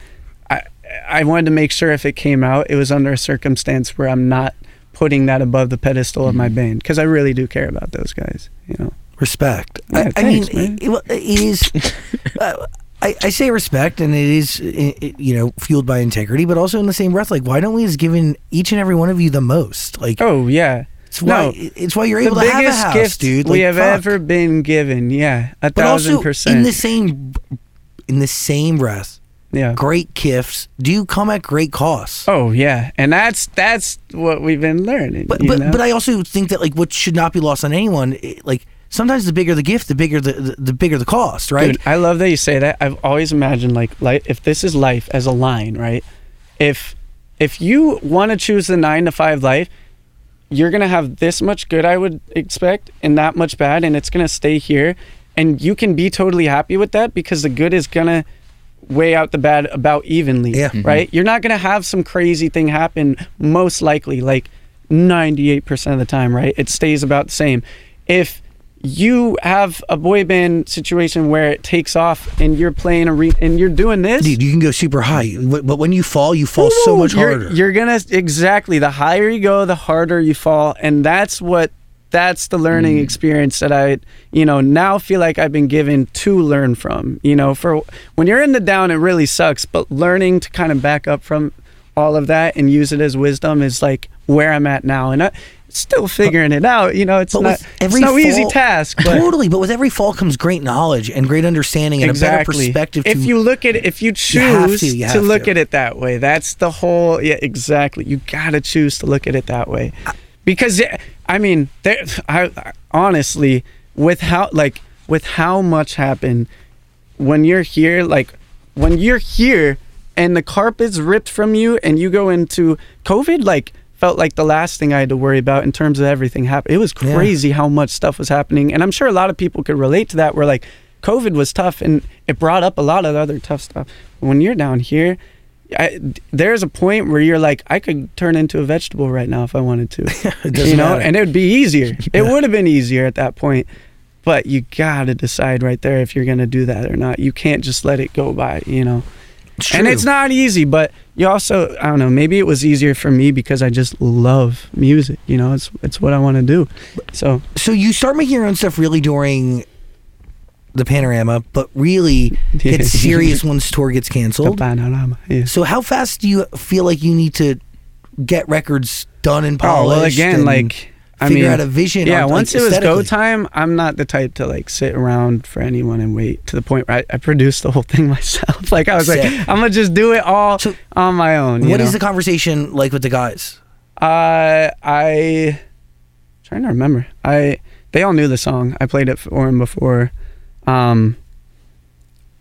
I wanted to make sure if it came out, it was under a circumstance where I'm not putting that above the pedestal of my band because I really do care about those guys. You know. Respect. Yeah, I, I mean, it, it is. uh, I, I say respect, and it is, you know, fueled by integrity, but also in the same breath, like, why don't we just give in each and every one of you the most? Like, Oh yeah. it's why no. it's why you're able to have a biggest house, gift dude. we have fuck. ever been given. Yeah, a But thousand also percent. in the same, in the same breath, yeah. great gifts do come at great costs. Oh yeah, and that's that's what we've been learning. But but know? but I also think that like what should not be lost on anyone, like sometimes the bigger the gift, the bigger the the, the bigger the cost, right? Dude, I love that you say that. I've always imagined like life if this is life as a line, right? If if you want to choose the 9 to 5 life, you're going to have this much good I would expect and that much bad and it's going to stay here and you can be totally happy with that because the good is going to weigh out the bad about evenly, Yeah. Mhm. right? You're not going to have some crazy thing happen most likely like 98% of the time, right? It stays about the same. If you have a boy band situation where it takes off and you're playing a re- and you're doing this Dude, you can go super high, but but when you fall, you fall so much you're, harder. You're gonna exactly the higher you go, the harder you fall, and that's what that's the Mm. learning experience that I, you know, now feel like I've been given to learn from. You know, for when you're in the down, it really sucks, but learning to kind of back up from all of that and use it as wisdom is like where I'm at now, and I still figuring it out. You know, it's not every it's no easy task, but totally, but with every fall comes great knowledge and great understanding and a better perspective. To, if you look at it, if you You choose to, to, you have look to. at it that way, that's the whole. Yeah, exactly. You gotta choose to look at it that way, because I mean, there. I, honestly, with how like with how much happened when you're here, like when you're here and the carpet's ripped from you and you go into COVID, like felt like the last thing I had to worry about in terms of everything happened. It was Yeah. crazy how much stuff was happening. And I'm sure a lot of people could relate to that where like COVID was tough and it brought up a lot of other tough stuff. When you're down here, I, there's a point where you're like, I could turn into a vegetable right now if I wanted to. you know, matter. and it would be easier. It would have been easier at that point. But you gotta decide right there if you're gonna do that or not. You can't just let it go by, you know. It's And it's not easy, but you also I don't know, maybe it was easier for me because I just love music, you know, it's it's what I wanna do. So so you start making your own stuff really during the panorama, but really it's serious once tour gets canceled. the panorama. Yeah. So how fast do you feel like you need to get records done and Oh polished? well again, and like I figure mean out a vision. Yeah, on, once like, it was go time, I'm not the type to like sit around for anyone and wait to the point where I, I produced the whole thing myself. like I was Sick. like, I'm gonna just do it all So, on my own. What is know? the conversation like with the guys? Uh, I trying to remember. I they all knew the song. I played it for them before. Um,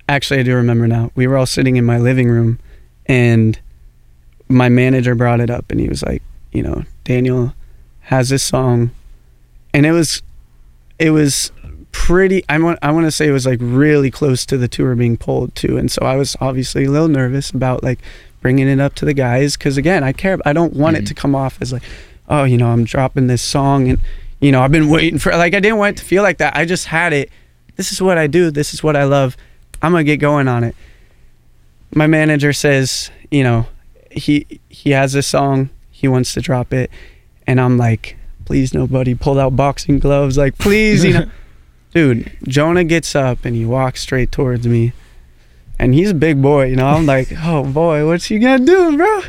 actually, I do remember now. We were all sitting in my living room, and my manager brought it up, and he was like, you know, Daniel has this song, and it was, it was pretty. I want I want to say it was like really close to the tour being pulled too, and so I was obviously a little nervous about like bringing it up to the guys because again, I care. I don't want it Mhm. to come off as like, oh, you know, I'm dropping this song and you know I've been waiting for like I didn't want it to feel like that. I just had it. This is what I do. This is what I love. I'm gonna get going on it. My manager says, you know, he he has this song. He wants to drop it, and I'm like, please, nobody pull out boxing gloves. Like, please, you know. dude, Jonah gets up and he walks straight towards me. And he's a big boy, you know. I'm like, oh boy, what's he gonna do, bro?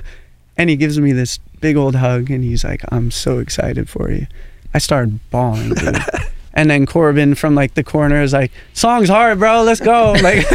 And he gives me this big old hug and he's like, I'm so excited for you. I started bawling, dude. and then Corbin from like the corner is like, "Song's hard, bro. Let's go!" Like,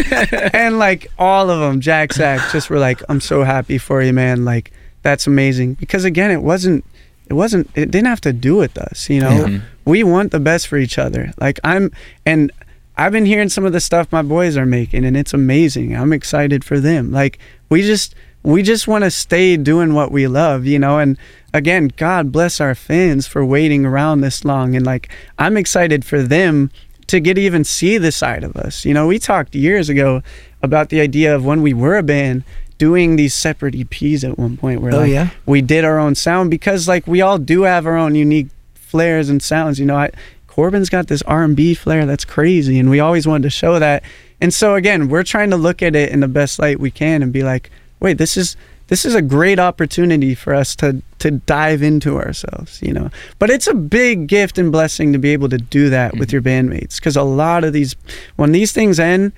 and like all of them, Jack Zach, just were like, "I'm so happy for you, man. Like, that's amazing." Because again, it wasn't, it wasn't, it didn't have to do with us. You know, Mhm. we want the best for each other. Like I'm, and I've been hearing some of the stuff my boys are making, and it's amazing. I'm excited for them. Like we just, we just want to stay doing what we love, you know, and again, God bless our fans for waiting around this long. And like, I'm excited for them to get even see the side of us. You know, we talked years ago about the idea of when we were a band doing these separate EPs at one point where Oh, like, yeah? we did our own sound because like we all do have our own unique flares and sounds. You know, I, Corbin's got this R&B flair that's crazy and we always wanted to show that. And so again, we're trying to look at it in the best light we can and be like, wait, this is this is a great opportunity for us to to dive into ourselves, you know. But it's a big gift and blessing to be able to do that with mm-hmm. your bandmates because a lot of these when these things end,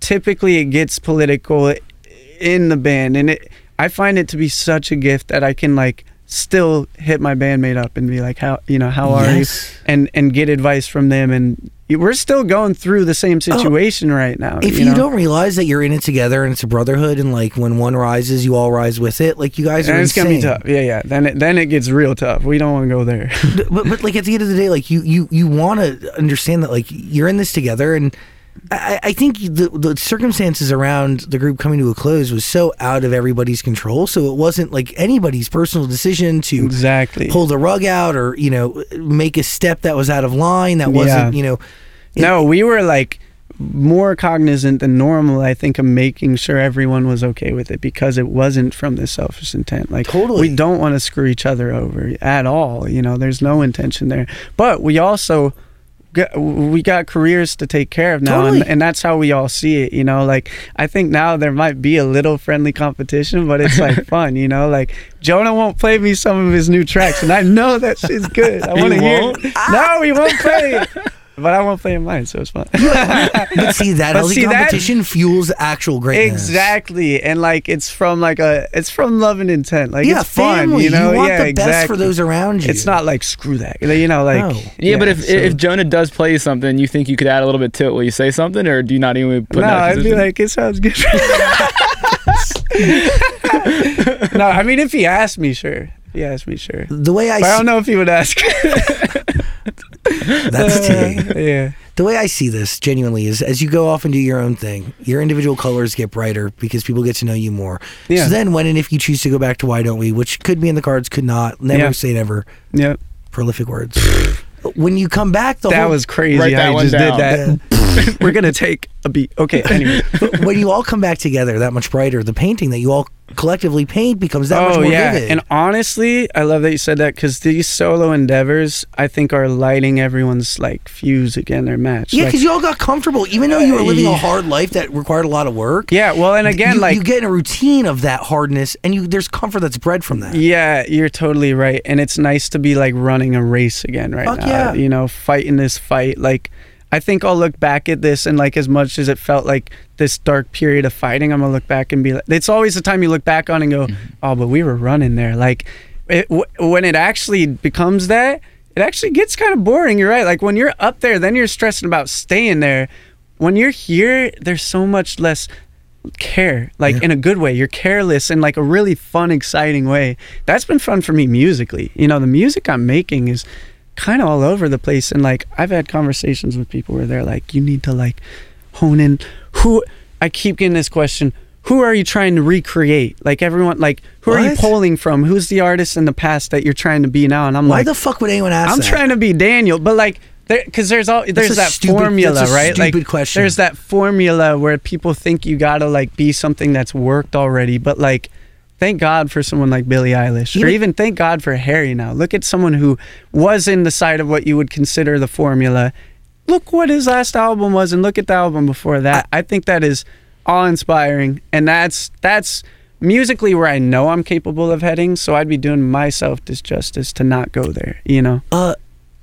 typically it gets political in the band and it I find it to be such a gift that I can like still hit my bandmate up and be like how you know how are Yes. you and and get advice from them and we're still going through the same oh, situation right now If you, know? don't realize that you're in it together and it's a brotherhood, and like when one rises, you all rise with it. Like you guys are and it's gonna be tough yeah yeah then it, then it gets real tough we don't want to go there but, but like at the end of the day, like you you you want to understand that like you're in this together, and I, I think the the circumstances around the group coming to a close was so out of everybody's control. So it wasn't like anybody's personal decision to exactly pull the rug out or you know make a step that was out of line that wasn't Yeah. you know. it- no we were like more cognizant than normal i think of making sure everyone was okay with it because it wasn't from this selfish intent like Totally. we don't want to screw each other over at all you know there's no intention there but we also got, we got careers to take care of now Totally. and, and that's how we all see it you know like i think now there might be a little friendly competition but it's like fun you know like jonah won't play me some of his new tracks and i know that shit's good i want to hear it. no he won't play it but i won't play in mine so it's fun But see that But healthy see, that- competition fuels actual greatness. Exactly, and like it's from like a, it's from love and intent. Like Yeah, it's fun, family. you know. want yeah, the best exactly. for those around you. It's not like screw that, you know. Like No. Yeah, but if so- if Jonah does play something, you think you could add a little bit to it. Will you say something, or do you not even put no, that? I'd be like, it sounds good. no, I mean if he asked me, sure. If he asked me, sure. the way I But I don't know if he would ask. that's uh, tea. yeah. the way I see this genuinely is as you go off and do your own thing, your individual colors get brighter because people get to know you more. Yeah. So then when and if you choose to go back to why don't we, which could be in the cards, could not, never Yeah. say never. Yeah. Prolific words. when you come back the That whole was crazy Write that how you just down. did that. We're gonna take a beat. Okay. Anyway. but when you all come back together that much brighter, the painting that you all collectively paint becomes that much oh more yeah, vivid. and honestly, I love that you said that because these solo endeavors, I think, are lighting everyone's like fuse again, their match. yeah, Like- because you all got comfortable, even though you were living a Yeah. hard life that required a lot of work. yeah. Well, and again, you, like you get in a routine of that hardness, and you there's comfort that's bred from that. Yeah, you're totally right. And it's nice to be like running a race again right Fuck now. yeah. You know, fighting this fight. Like, I think I'll look back at this and like as much as it felt like this dark period of fighting, I'm gonna look back and be like, it's always the time you look back on and go, mm-hmm. oh, but we were running there. Like, it, w- when it actually becomes that, it actually gets kind of boring. You're right. Like when you're up there, then you're stressing about staying there. When you're here, there's so much less care like Yeah. in a good way you're careless in like a really fun exciting way that's been fun for me musically you know the music i'm making is kind of all over the place and like i've had conversations with people where they're like you need to like hone in who i keep getting this question who are you trying to recreate like everyone like who are you pulling from who's the artist in the past that you're trying to be now and i'm Why like Why the fuck would anyone ask I'm that? trying to be Daniel, but like, because there's all there's that stupid- formula, right? like, question. there's that formula where people think you gotta like be something that's worked already, but like, thank God for someone like Billie Eilish, or Even- thank God for Harry. Now, look at someone who was in the side of what you would consider the formula. Look what his last album was, and look at the album before that. I think that is awe-inspiring, and that's that's musically where I know I'm capable of heading. So I'd be doing myself disjustice to not go there. You know. Uh,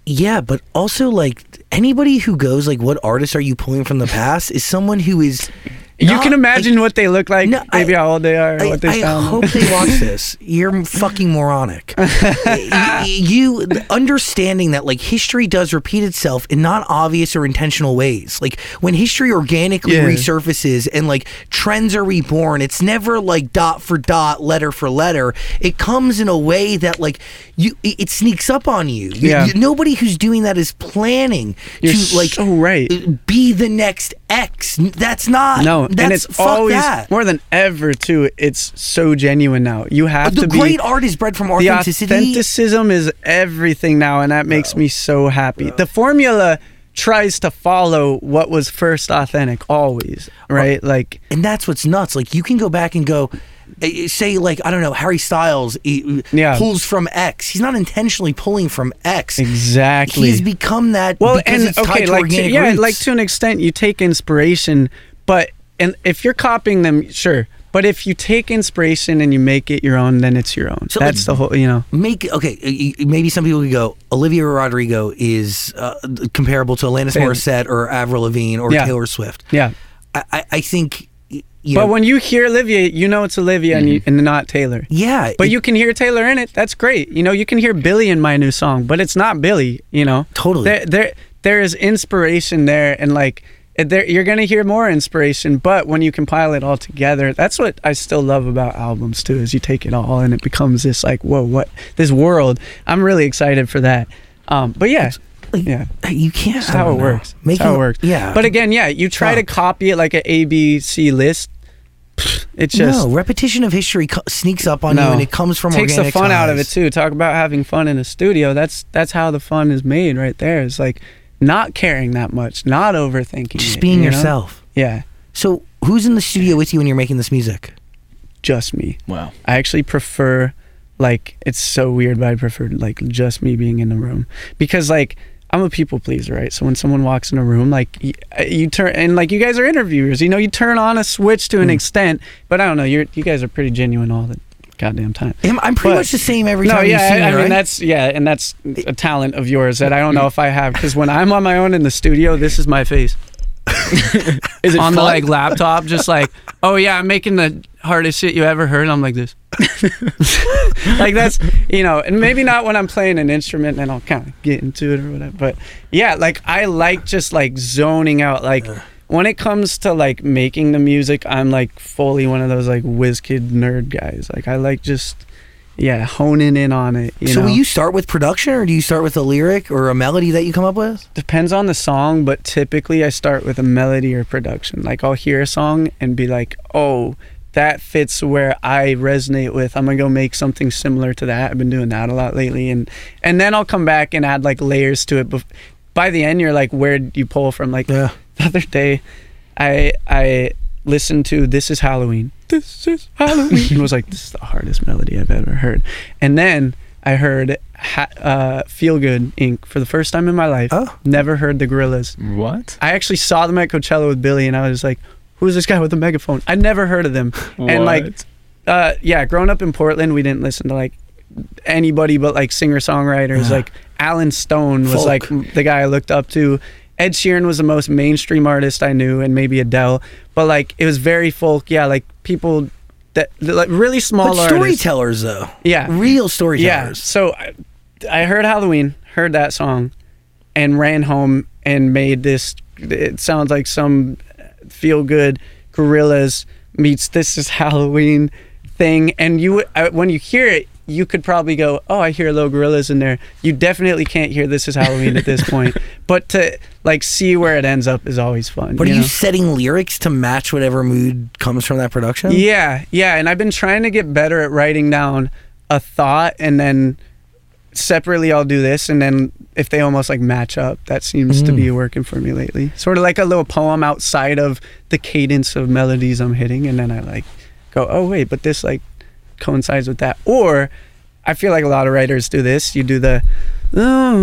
yeah, but also like anybody who goes like, "What artist are you pulling from the past?" is someone who is. You not, can imagine like, what they look like, No, maybe I- how old they are, I, what they I sound. I hope they watch this. You're fucking moronic. Y- you understanding that like history does repeat itself in not obvious or intentional ways. Like when history organically Yeah. resurfaces and like trends are reborn, it's never like dot for dot, letter for letter. It comes in a way that like you it, it sneaks up on you. You- Yeah. you- nobody who's doing that is planning You're to like so right. be the next X. That's not No, That's, and it's fuck always that. more than ever too. It's so genuine now. You have the to be The great art is bred from authenticity. the authenticity. authenticism is everything now, and that makes me so happy. The formula tries to follow what was first authentic always, right? Like and that's what's nuts. Like you can go back and go, say like I don't know, Harry Styles eh, Yeah. pulls from X. He's not intentionally pulling from X. exactly. He's become that well, because and okay, to like to, yeah, roots. like to an extent, you take inspiration, but and if you're copying them, sure. But if you take inspiration and you make it your own, then it's your own. So, That's like, the whole, you know. Make okay. eh, eh, Maybe some people could go. Olivia Rodrigo is uh, comparable to Alanis. Morissette or Avril Lavigne or Yeah. Taylor Swift. Yeah. I, I think. You But know, when you hear Olivia, you know it's Olivia and, you, and not Taylor. yeah, But it- you can hear Taylor in it. That's great. You know, you can hear Billie in my new song, but it's not Billie. You know, Totally. There, there, there is inspiration there, and like, there, you're gonna hear more inspiration. But when you compile it all together, that's what I still love about albums too. Is you take it all and it becomes this like, whoa, what this world. I'm really excited for that. Um, but yeah, like, yeah. you can't. That's how it know. works. That's how it works. Yeah, But again, yeah, you try to copy it like an A B C list. It's just no repetition of history co- sneaks up on you, and it comes from takes the organic fun out of it too. Talk about having fun in a studio. That's that's how the fun is made right there. It's like not caring that much, not overthinking. Just it, being you know? yourself. Yeah, So, who's in the studio with you when you're making this music? just me. Wow. I actually prefer like it's so weird, but I prefer like just me being in the room because like I'm a people pleaser, right? So when someone walks in a room, like you, you turn and like you guys are interviewers, you know, you turn on a switch to an Hmm. extent, but I don't know, you're you guys are pretty genuine all the goddamn time. I'm, I'm pretty But- much the same every no, time yeah, you see I, me, I mean that's yeah, and that's a talent of yours that I don't know if I have because when I'm on my own in the studio, this is my face Is it on the like laptop, just like, oh yeah, I'm making the hardest shit you ever heard. I'm like this, like that's you know, and maybe not when I'm playing an instrument, and I'll kind of get into it or whatever. But yeah, like I like just like zoning out, like. When it comes to like making the music, I'm like fully one of those like whiz kid nerd guys. Like I like just, yeah, honing in on it. You so, know? will you start with production, or do you start with a lyric or a melody that you come up with? depends on the song, but typically I start with a melody or production. Like I'll hear a song and be like, "Oh, that fits where I resonate with. I'm gonna go make something similar to that." I've been doing that a lot lately, and and then I'll come back and add like layers to it. Bef- by the end, you're like, "Where would you pull from?" Like Yeah. the other day, I I listened to "This Is Halloween." This is Halloween. and was like, "This is the hardest melody I've ever heard." And then I heard ha- uh, "Feel Good" Inc. for the first time in my life. Oh. Never heard the Gorillaz. What? I actually saw them at Coachella with Billie, and I was like, "Who's this guy with the megaphone?" I'd never heard of them. What? And like, uh, yeah, growing up in Portland, we didn't listen to like anybody but like singer songwriters. Like Allen Stone was Folk. like the guy I looked up to. Ed Sheeran was the most mainstream artist I knew, and maybe Adele. But like, it was very folk. Yeah, like people that like really small But storytellers, though. Yeah. Real storytellers. Yeah. So I, I heard Halloween, heard that song, and ran home and made this. It sounds like some feel good Gorillaz meets this is Halloween thing. And you, uh, when you hear it, you could probably go, "Oh, I hear low Gorillaz in there." You definitely can't hear this is Halloween at this point. But to like see where it ends up is always fun. But are you you setting lyrics to match whatever mood comes from that production? Yeah, yeah, and I've been trying to get better at writing down a thought and then separately I'll do this and then if they almost like match up, that seems to be mm. working for me lately. Sort of like a little poem outside of the cadence of melodies I'm hitting and then I like go, "Oh wait, but this like coincides with that." Or I feel like a lot of writers do this. You do the oh,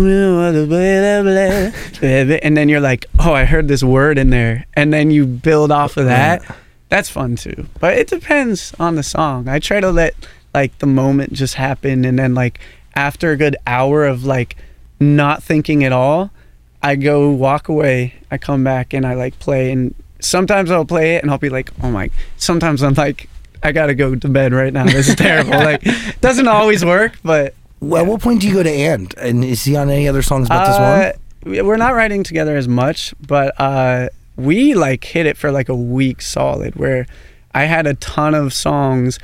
and then you're like, "Oh, I heard this word in there." And then you build off of that. That's fun too. But it depends on the song. I try to let like the moment just happen and then like after a good hour of like not thinking at all, I go walk away, I come back and I like play and sometimes I'll play it and I'll be like, "Oh my." Sometimes I'm like, "I got to go to bed right now. This is terrible." like doesn't always work, but Well, at what point do you go to and? And is he on any other songs but this one? uh, we- we're not writing together as much, but uh, we like hit it for like a week solid. Where I had a ton of songs.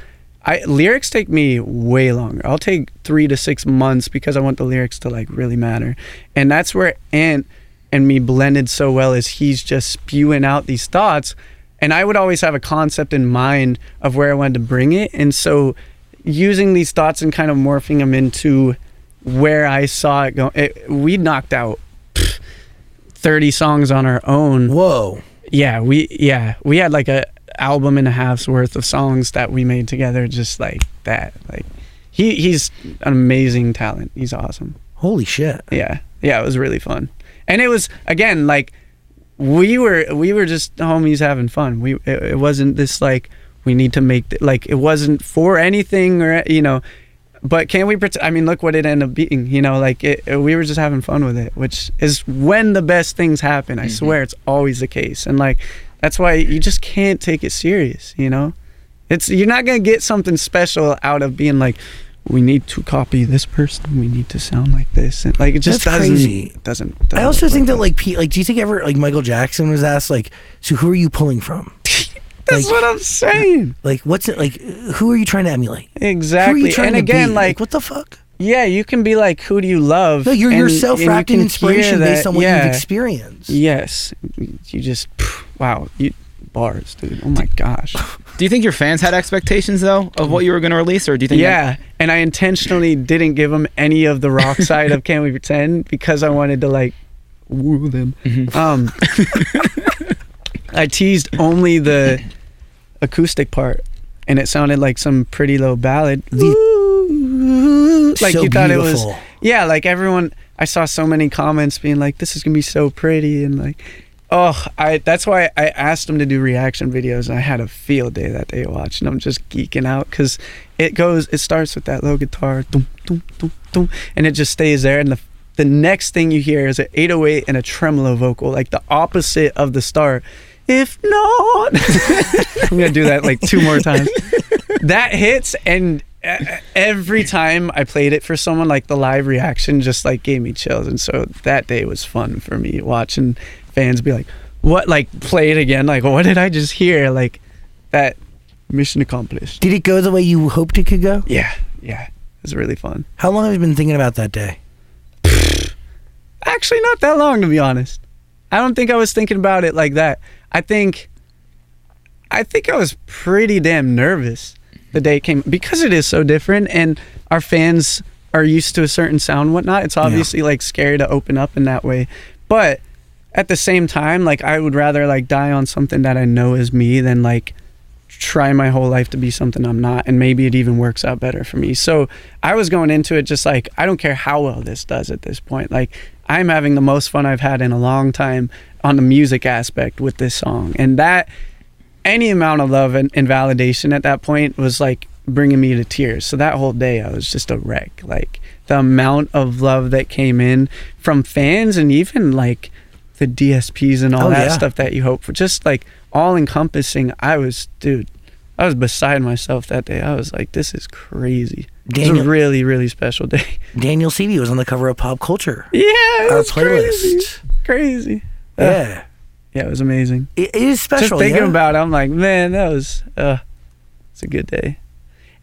I lyrics take me way longer. I'll take three to six months because I want the lyrics to like really matter, and that's where Ant and me blended so well. Is he's just spewing out these thoughts, and I would always have a concept in mind of where I wanted to bring it, and so using these thoughts and kind of morphing them into where I saw it go. It, we knocked out pff, 30 songs on our own. Whoa. Yeah, we yeah, we had like a album and a half's worth of songs that we made together just like that. Like he he's an amazing talent. He's awesome. Holy shit. Yeah. Yeah, it was really fun. And it was again like we were we were just homies having fun. We it, it wasn't this like we need to make th- like it wasn't for anything or you know but can we pretend i mean look what it ended up being you know like it, it- we were just having fun with it which is when the best things happen i mm-hmm. swear it's always the case. And like that's why you just can't take it serious you know? It's you're not gonna get something special out of being like we need to copy this person we need to sound like this and like it just That's doesn't crazy. doesn't, I doesn't also think that like Pete, like do you think ever like Michael Jackson was asked like so who are you pulling from? that's like- what i'm saying Like what's it like who are you trying to emulate? Who are exactly you trying and again be? like what the fuck? yeah you can be like who do you love No, you're and- yourself and you in inspiration hear based on what yeah. you've experienced. Yes, you just wow, you bars, dude. Oh my gosh. Do you think your fans had expectations though of what you were going to release, or do you think? Yeah, and I intentionally didn't give them any of the rock side of Can We Pretend because I wanted to like woo them. Um, I teased only the acoustic part, and it sounded like some pretty low ballad. Ooh, like So you thought it was. Yeah, like everyone. I saw so many comments being like, "This is gonna be so pretty," and like, oh, I. That's why I asked them to do reaction videos, and I had a field day that day watching. I'm just geeking out because it goes. It starts with that low guitar, dum, dum, dum, dum, and it just stays there, and the the next thing you hear is an 808 and a tremolo vocal, like the opposite of the start. If not, I'm gonna do that like two more times. That hits, and every time I played it for someone, like the live reaction just like gave me chills, and so that day was fun for me watching fans be like, "What?" Like play it again, like, "What did I just hear?" Like that mission accomplished. Did it go the way you hoped it could go? Yeah, yeah, it was really fun. How long have you been thinking about that day? Actually, not that long to be honest. I don't think I was thinking about it like that. I think, I think I was pretty damn nervous the day it came because it is so different, and our fans are used to a certain sound, and whatnot. It's obviously like scary to open up in that way, but at the same time, like I would rather like die on something that I know is me than like try my whole life to be something I'm not, and maybe it even works out better for me. So I was going into it just like I don't care how well this does at this point. Like I'm having the most fun I've had in a long time on the music aspect with this song, and that any amount of love and, and validation at that point was like bringing me to tears. So that whole day I was just a wreck. Like the amount of love that came in from fans and even like the DSPs and all Oh, that yeah. stuff that you hope for. Just like all encompassing. I was, dude, I was beside myself that day. I was like, this is crazy. it was a really, really special day. Daniel Seavey was on the cover of Pop Culture. yeah, it Our was crazy. playlist. Crazy. Uh, Yeah. yeah, it was amazing. It, it is special. Just thinking yeah? about it, I'm like, man, that was, uh, it's a good day.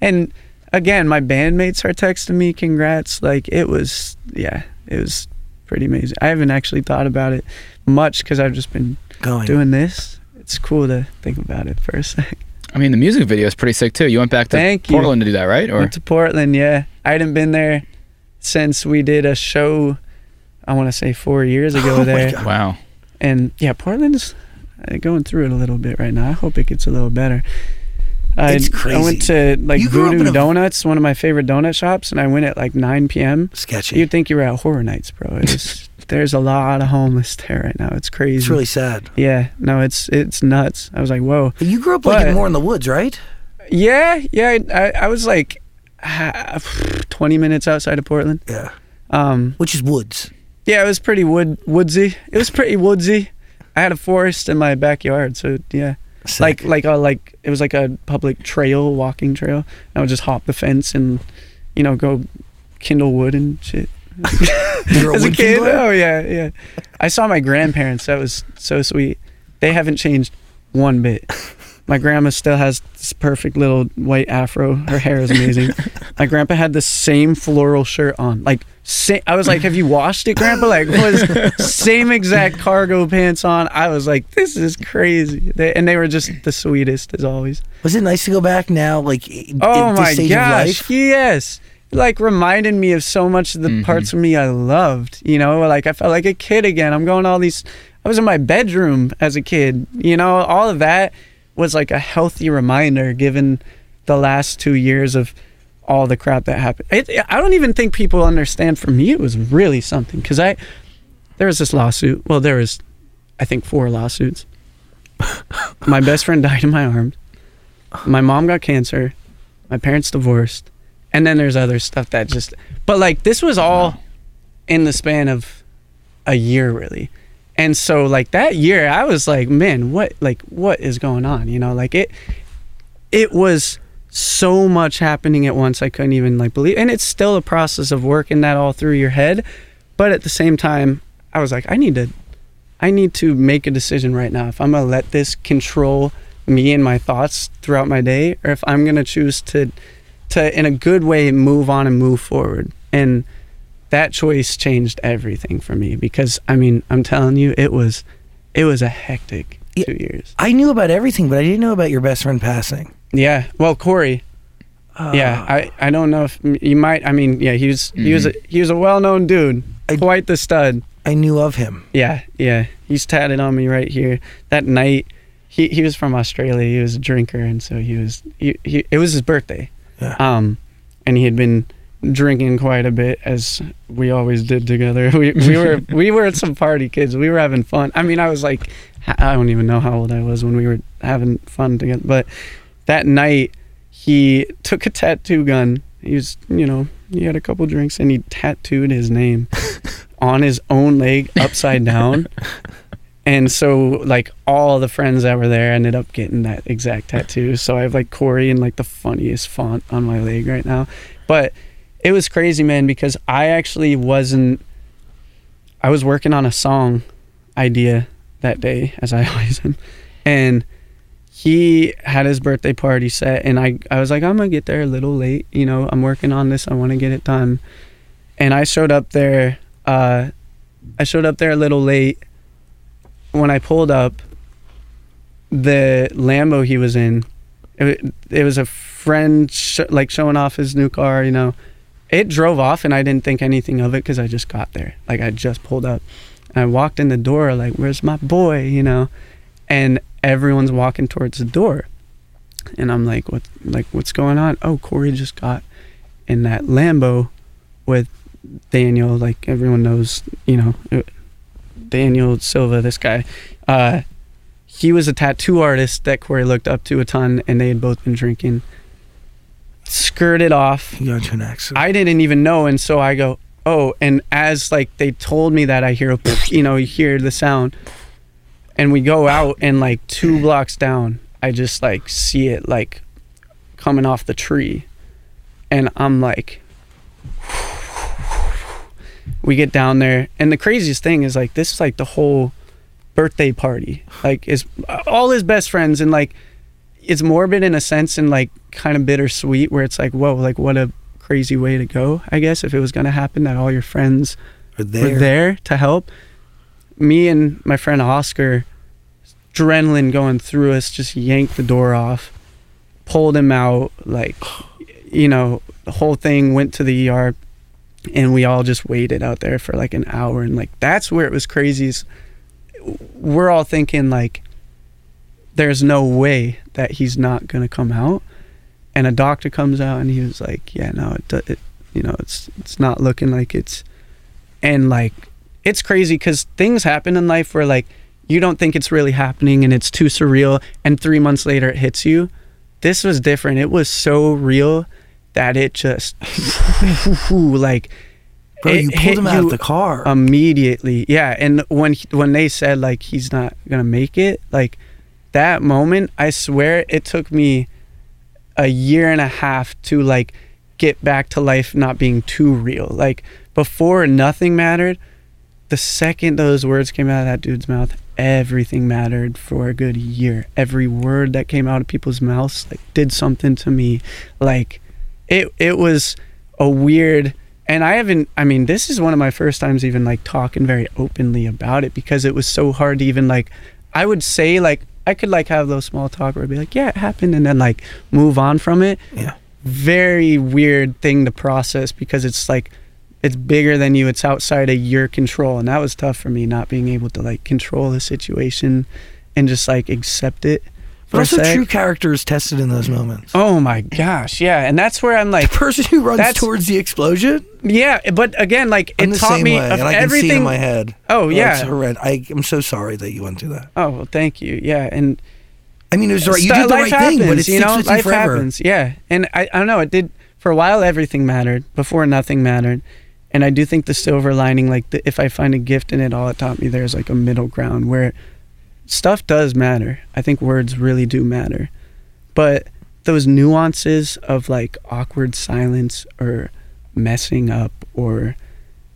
And again, my bandmates are texting me, congrats. Like it was, yeah, it was pretty amazing. I haven't actually thought about it much because I've just been going. doing this. It's cool to think about it for a sec. I mean, the music video is pretty sick too. You went back to Thank you. Portland to do that, right? Or Went to Portland, yeah. I hadn't been there since we did a show. I want to say four years ago Oh there, wow. and yeah, Portland's uh, going through it a little bit right now. I hope it gets a little better. I, It's I went to like You grew up in Voodoo a- Donuts, one of my favorite donut shops, and I went at like 9 p.m. Sketchy. You'd think you were at Horror Nights, bro. It's, there's a lot of homeless there right now. It's crazy. it's really sad. yeah, no, it's it's nuts. I was like, whoa. You grew up like But- more in the woods, right? Yeah, yeah. I, I was like ah, 20 minutes outside of Portland. Yeah. Um, Which is woods. Yeah, it was pretty wood woodsy. It was pretty woodsy. I had a forest in my backyard, so yeah. Sick. Like like a like it was like a public trail, walking trail. I would just hop the fence and you know go kindle wood and shit. As a kid, kindler? oh yeah, yeah. I saw my grandparents. That was so sweet. They haven't changed one bit. My grandma still has this perfect little white afro. Her hair is amazing. My grandpa had the same floral shirt on. Like, sa- I was like, "Have you washed it, Grandpa?" Like, was same exact cargo pants on. I was like, "This is crazy." They, and they were just the sweetest as always. Was it nice to go back now? Like, Oh at my stage gosh, of life? yes. Like reminded me of so much of the Mhm. parts of me I loved. You know, like I felt like a kid again. I'm going to all these. I was in my bedroom as a kid. You know, all of that was like a healthy reminder, given the last two years of all the crap that happened. It, I don't even think people understand. For me, it was really something because I there was this lawsuit. Well, there was, I think, four lawsuits. my best friend died in my arms. My mom got cancer. My parents divorced. And then there's other stuff that just but like this was all in the span of a year really. And so like that year I was like, man, what like what is going on? You know, like it it was so much happening at once I couldn't even like believe and it's still a process of working that all through your head. But at the same time, I was like, I need to I need to make a decision right now if I'm gonna let this control me and my thoughts throughout my day, or if I'm gonna choose to, to in a good way move on and move forward. And that choice changed everything for me because I mean I'm telling you, it was, it was a hectic Yeah. two years. I knew about everything, but I didn't know about your best friend passing. Yeah. Well, Corey. yeah. Uh, I, I don't know if you might. I mean, yeah. He was he was a, he was a well known dude. I- quite the stud. I knew of him. Yeah, yeah. He's tatted on me right here. That night, he, he was from Australia. He was a drinker, and so he was. He, he it was his birthday. Yeah. Um, and he had been drinking quite a bit, as we always did together. We we were we were some party kids. We were having fun. I mean, I was like, I don't even know how old I was when we were having fun together. But that night, he took a tattoo gun. He was, you know, he had a couple drinks, and he tattooed his name on his own leg upside down. And so like all the friends that were there ended up getting that exact tattoo. So I have like Corey in like the funniest font on my leg right now. But it was crazy, man, because I actually wasn't I was working on a song idea that day, as I always am. And he had his birthday party set and I, I was like, I'm gonna get there a little late, you know, I'm working on this, I wanna get it done. And I showed up there uh, I showed up there a little late. When I pulled up, the Lambo he was in, it, it was a friend sh- like showing off his new car. You know, it drove off, and I didn't think anything of it because I just got there. Like I just pulled up, and I walked in the door. Like, where's my boy? You know, and everyone's walking towards the door, and I'm like, what? Like, what's going on? Oh, Corey just got in that Lambo with Daniel, like everyone knows, you know, uh, Daniel Silva, this guy. Uh, he was a tattoo artist that Corey looked up to a ton, and they had both been drinking. Skirted off. You got into an accident. I didn't even know, and so I go, oh. And as like they told me that, I hear, a you know, you hear the sound, and we go out, and like two blocks down, I just like see it like coming off the tree, and I'm like, we get down there and the craziest thing is like this is like the whole birthday party like is all his best friends and like it's morbid in a sense and like kind of bittersweet where it's like whoa like what a crazy way to go i guess if it was going to happen that all your friends Or there. were there to help me and my friend oscar adrenaline going through us just yanked the door off pulled him out like you know the whole thing went to the er and we all just waited out there for like an hour and like that's where it was crazy we're all thinking like there's no way that he's not gonna come out and a doctor comes out and he was like yeah no it, it you know it's it's not looking like it's and like it's crazy because things happen in life where like you don't think it's really happening and it's too surreal and three months later it hits you this was different it was so real that it just like Bro, you pulled him out of the car. immediately. Yeah, and when when they said like he's not gonna make it, like that moment, I swear it took me a year and a half to like get back to life not being too real. Like before, nothing mattered. The second those words came out of that dude's mouth, everything mattered for a good year. Every word that came out of people's mouths like did something to me. Like it it was a weird and I haven't I mean this is one of my first times even like talking very openly about it because it was so hard to even like I would say like I could like have those small talk where I'd be like yeah it happened and then like move on from it. Yeah. very weird thing to process because it's like it's bigger than you. It's outside of your control. And that was tough for me not being able to like control the situation and just like accept it But for a also, sec. true character is tested in those moments. oh my gosh yeah and that's where i'm The like person who runs That's- towards the explosion, yeah but again like I'm it the taught same me way, of and I can everything see in my head. Oh, oh It's yeah horrend- I, I'm so sorry that you went through that. oh well, thank you yeah and I mean, it was the right. You did the right life thing, but it you know with life forever. happens yeah and I, I don't know it did for a while everything mattered before nothing mattered and i do think the silver lining like the, if i find a gift in it all it taught me there's like a middle ground where stuff does matter. I think words really do matter. But those nuances of like awkward silence or messing up or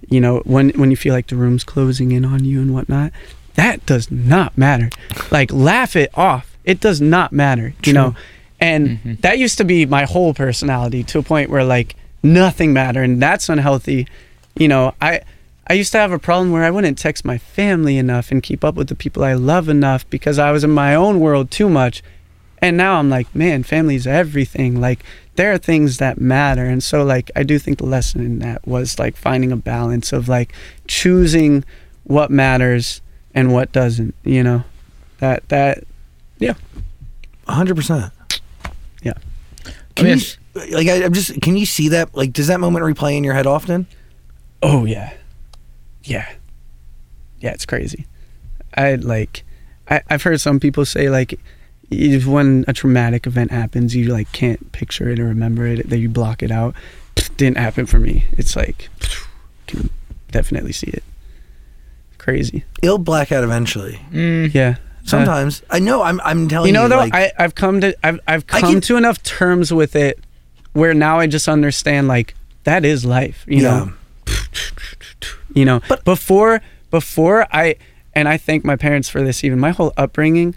you know when when you feel like the room's closing in on you and whatnot that does not matter. Like laugh it off. It does not matter you know? And Mhm. that used to be my whole personality to a point where like nothing mattered. And that's unhealthy. You know i i used to have a problem where i wouldn't text my family enough and keep up with the people i love enough because i was in my own world too much and now i'm like man family's everything like there are things that matter and so like i do think the lesson in that was like finding a balance of like choosing what matters and what doesn't you know that that yeah. hundred percent. Yeah. Can I you mean- s- like? I, I'm just. Can you see that? Like, does that moment replay in your head often? Oh yeah, yeah, yeah. It's crazy. I like. I, I've heard some people say like, if when a traumatic event happens, you like can't picture it or remember it, that you block it out. Didn't happen for me. It's like, can definitely see it. Crazy. It'll black out eventually. Mm, Yeah. Uh, Sometimes I know. I'm. I'm telling you you. know though, like, I I've come to I've I've come can- to enough terms with it, where now I just understand like that is life. You yeah. know. you know But- before before i and i thank my parents for this even my whole upbringing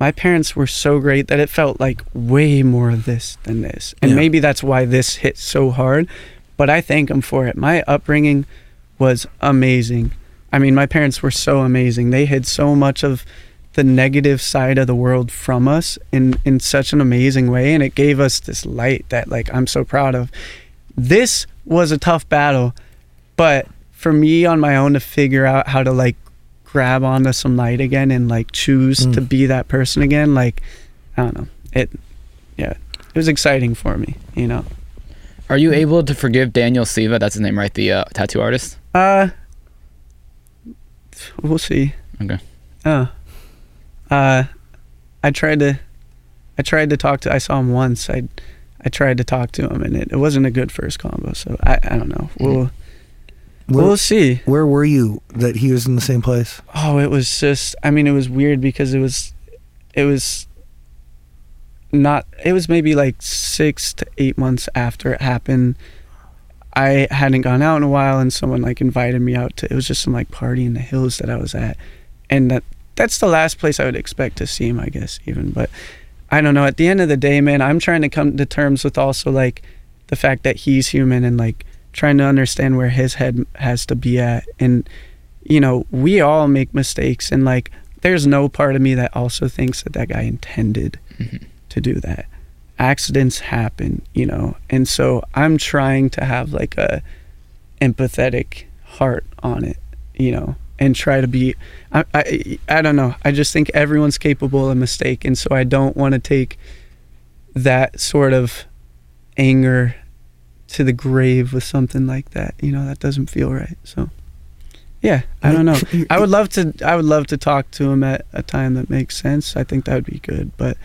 my parents were so great that it felt like way more of this than this. And Yeah. maybe that's why this hit so hard but i thank them for it. My upbringing was amazing. I mean my parents were so amazing. They hid so much of the negative side of the world from us in in such an amazing way and it gave us this light that like i'm so proud of. This was a tough battle but for me on my own to figure out how to like grab onto some light again and like choose Mm. to be that person again like i don't know it yeah it was exciting for me you know Are you able to forgive Daniel Silva? That's his name, right? The uh, tattoo artist. uh we'll see Okay. oh uh i tried to i tried to talk to i saw him once i i tried to talk to him and it, it wasn't a good first combo so i i don't know we'll Where, we'll see. where were you that he was in the same place? oh it was just i mean it was weird because it was it was not it was maybe like six to eight months after it happened. I hadn't gone out in a while and someone like invited me out to it was just some like party in the hills that i was at. And that that's the last place i would expect to see him i guess even. But i don't know. At the end of the day man i'm trying to come to terms with also like the fact that he's human and like trying to understand where his head has to be at. And you know we all make mistakes and like there's no part of me that also thinks that that guy intended Mhm. to do that. Accidents happen you know? And so i'm trying to have like a empathetic heart on it you know and try to be I, I i don't know. I just think everyone's capable of a mistake and so i don't want to take that sort of anger to the grave with something like that you know that doesn't feel right so yeah i don't know I would love to. I would love to talk to him at a time that makes sense. I think that would be good, but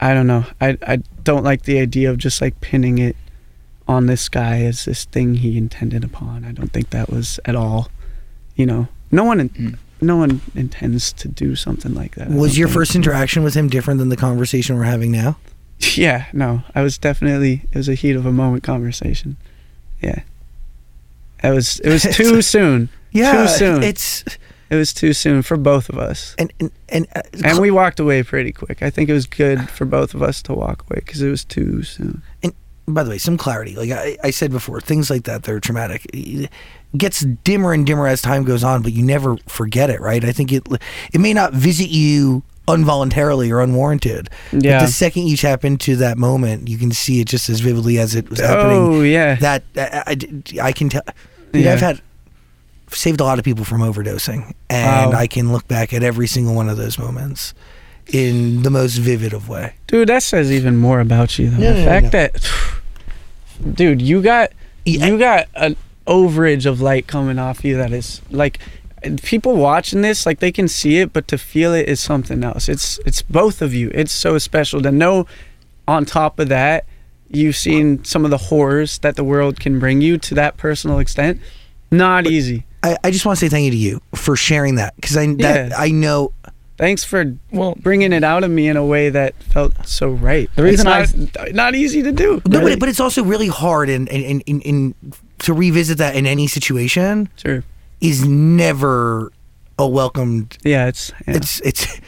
I don't know. I I don't like the idea of just like pinning it on this guy as this thing he intended upon. I don't think that was at all, you know, no one, in, Mm. no one intends to do something like that. Was your think. first interaction with him different than the conversation we're having now? Yeah, no, I was definitely it was a heat of a moment conversation. Yeah, it was it was too soon. Yeah, too soon. It's It was too soon for both of us, and and and, uh, and we walked away pretty quick. I think it was good for both of us to walk away because it was too soon. And by the way, some clarity. Like I, I said before, things like that they're traumatic. It gets dimmer and dimmer as time goes on, but you never forget it, right? I think it it may not visit you involuntarily or unwarranted. Yeah. But the second you tap into that moment, you can see it just as vividly as it was happening. Oh yeah, That I, I, I can tell. Yeah. I've had saved a lot of people from overdosing, and Wow. I can look back at every single one of those moments in the most vivid of way. dude, that says even more about you. Though. Yeah, the yeah, fact yeah. that, dude, you got Yeah. you got an overage of light coming off you that is like people watching this like they can see it but to feel it is something else. It's it's both of you. It's so special to know on top of that you've seen some of the horrors that the world can bring you to that personal extent. Not easy. I, I just want to say thank you to you for sharing that because I that Yeah. I know thanks for Well, bringing it out of me in a way that felt so right. The reason it's not, not easy to do. No, really. but, but it's also really hard in in, in in to revisit that in any situation. Sure is never a welcomed. yeah it's yeah. It's it's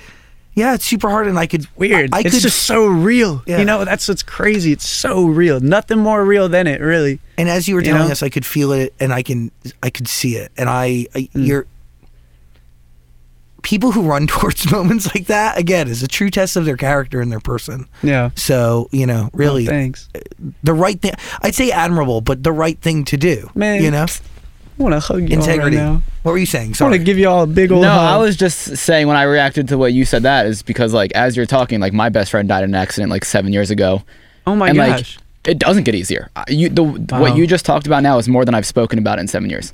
yeah, it's super hard, and I could weird. I, I it's could just so real. Yeah. You know, that's what's crazy. It's so real. Nothing more real than it, really. And as you were You telling know? us, I could feel it, and I can I could see it, and I, I Mm. you're people who run towards moments like that again is a true test of their character and their person. Yeah. So you know, really, Oh, thanks. the right thing. I'd say admirable, but the right thing to do. Man, you know, I want to hug you integrity. all right now. What were you saying? I want to give you all a big old no, hug. I was just saying when I reacted to what you said that is because like as you're talking, like my best friend died in an accident like seven years ago. oh my and like gosh. it doesn't get easier. Uh, You the Wow. what you just talked about now is more than I've spoken about in seven years.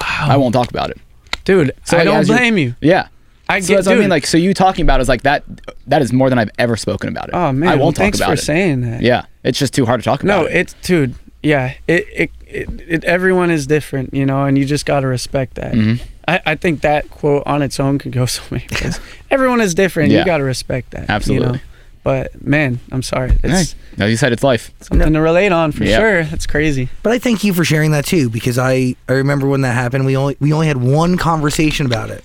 wow. I won't talk about it. Dude, So, I like, don't as you- blame you. Yeah. I So get that's what I mean. Like so you talking about is like that. That is more than I've ever spoken about it. Oh man, I won't talk about. thanks about for it. saying that. Yeah, it's just too hard to talk about. No, it. it's dude. Yeah, it it, it it everyone is different, you know, and you just gotta respect that. Mhm. I, I think that quote on its own could go so many ways. everyone is different. Yeah. You gotta respect that. Absolutely. You know? But man, I'm sorry. It's Hey, as you said, it's life. something to relate on for Yeah. sure. That's crazy. But I thank you for sharing that too, because I, I remember when that happened. We only we only had one conversation about it,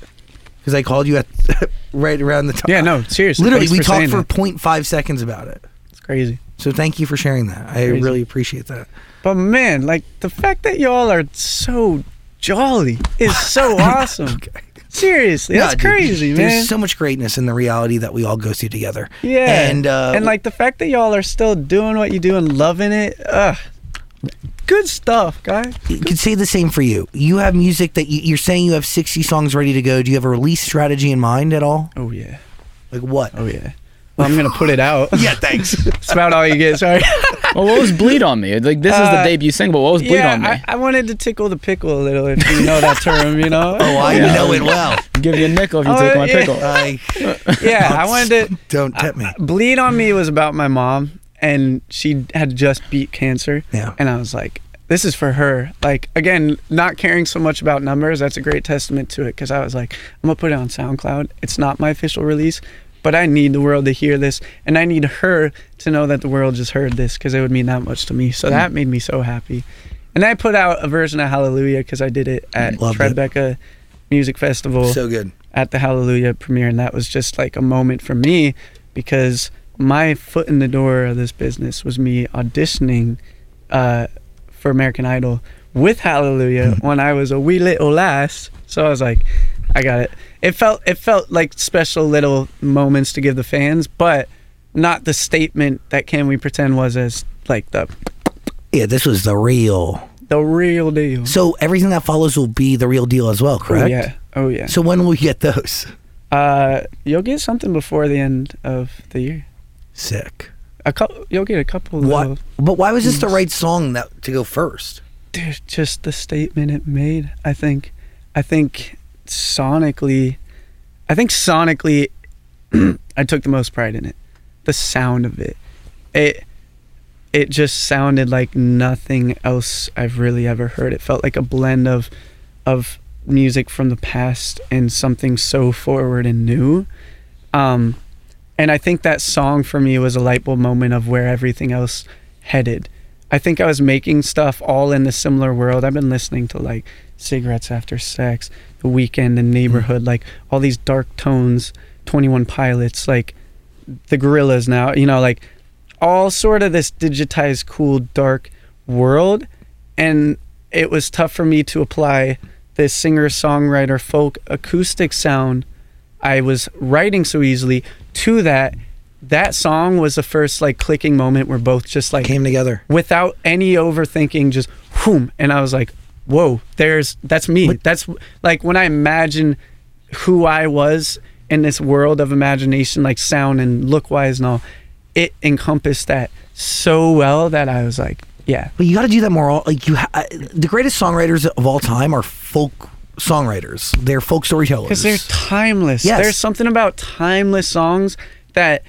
because I called you at right around the time. Yeah, no, seriously. literally, we for talked for that. 0.5 seconds about it. It's crazy. So thank you for sharing that. I Crazy. really appreciate that. But man, like the fact that y'all are so jolly is so awesome. Seriously, Yeah, that's dude, crazy, man. There's so much greatness in the reality that we all go through together. yeah, and uh, and like the fact that y'all are still doing what you do and loving it. Ugh, good stuff, guys. you could say the same for you. You have music that you, you're saying you have 60 songs ready to go. Do you have a release strategy in mind at all? Oh yeah, Like what? oh yeah. Well, I'm gonna put it out. yeah, thanks. That's about all you get. Sorry. well, what was bleed on me? Like this is the Uh, debut single. What was bleed yeah, on me? I, I wanted to tickle the pickle a little, if you know that term. You know. oh, I Yeah. know it well. Give you a nickel if you Oh, take my yeah. pickle. I, yeah, I wanted to. don't tip me. Bleed on Me was about my mom, and she had just beat cancer. Yeah. And I was like, this is for her. Like, again, not caring so much about numbers, that's a great testament to it because I was like, I'm going to put it on SoundCloud. It's not my official release, but I need the world to hear this, and I need her to know that the world just heard this because it would mean that much to me. So that made me so happy. And I put out a version of Hallelujah because I did it at Loved it. Music Festival So good. at the Hallelujah premiere, and that was just like a moment for me because my foot in the door of this business was me auditioning uh, for American Idol with Hallelujah when I was a wee little lass. So I was like, I got it. It felt it felt like special little moments to give the fans, but not the statement that Can We Pretend was as like the Yeah, this was the real. the real deal. So everything that follows will be the real deal as well, correct? oh correct? yeah, oh yeah. So when will we get those? Uh, you'll get something before the end of the year. Sick. A couple, you'll get a couple. What? But why was this the right song that to go first? dude, just the statement it made. I think, I think sonically, I think sonically, I took the most pride in it. The sound of it, it, it just sounded like nothing else I've really ever heard. It felt like a blend of of music from the past and something so forward and new. Um, and I think that song for me was a light bulb moment of where everything else headed. I think I was making stuff all in the similar world. I've been listening to like cigarettes after sex, the Weeknd and Neighbourhood, mm. like all these dark tones, 21 pilots, like the Gorillaz now, you know, like all sort of this digitized, cool, dark world. And it was tough for me to apply this singer songwriter folk acoustic sound I was writing so easily to that. That song was the first like clicking moment where both just like Came together. without any overthinking, just whoom. And I was like, whoa, there's that's me. But- that's like when I imagine who I was in this world of imagination, like sound and look wise and all, it encompassed that so well that I was like, yeah. But you got to do that more. Like you, ha- the greatest songwriters of all time are folk songwriters. They're folk storytellers. because they're timeless. Yes. There's something about timeless songs that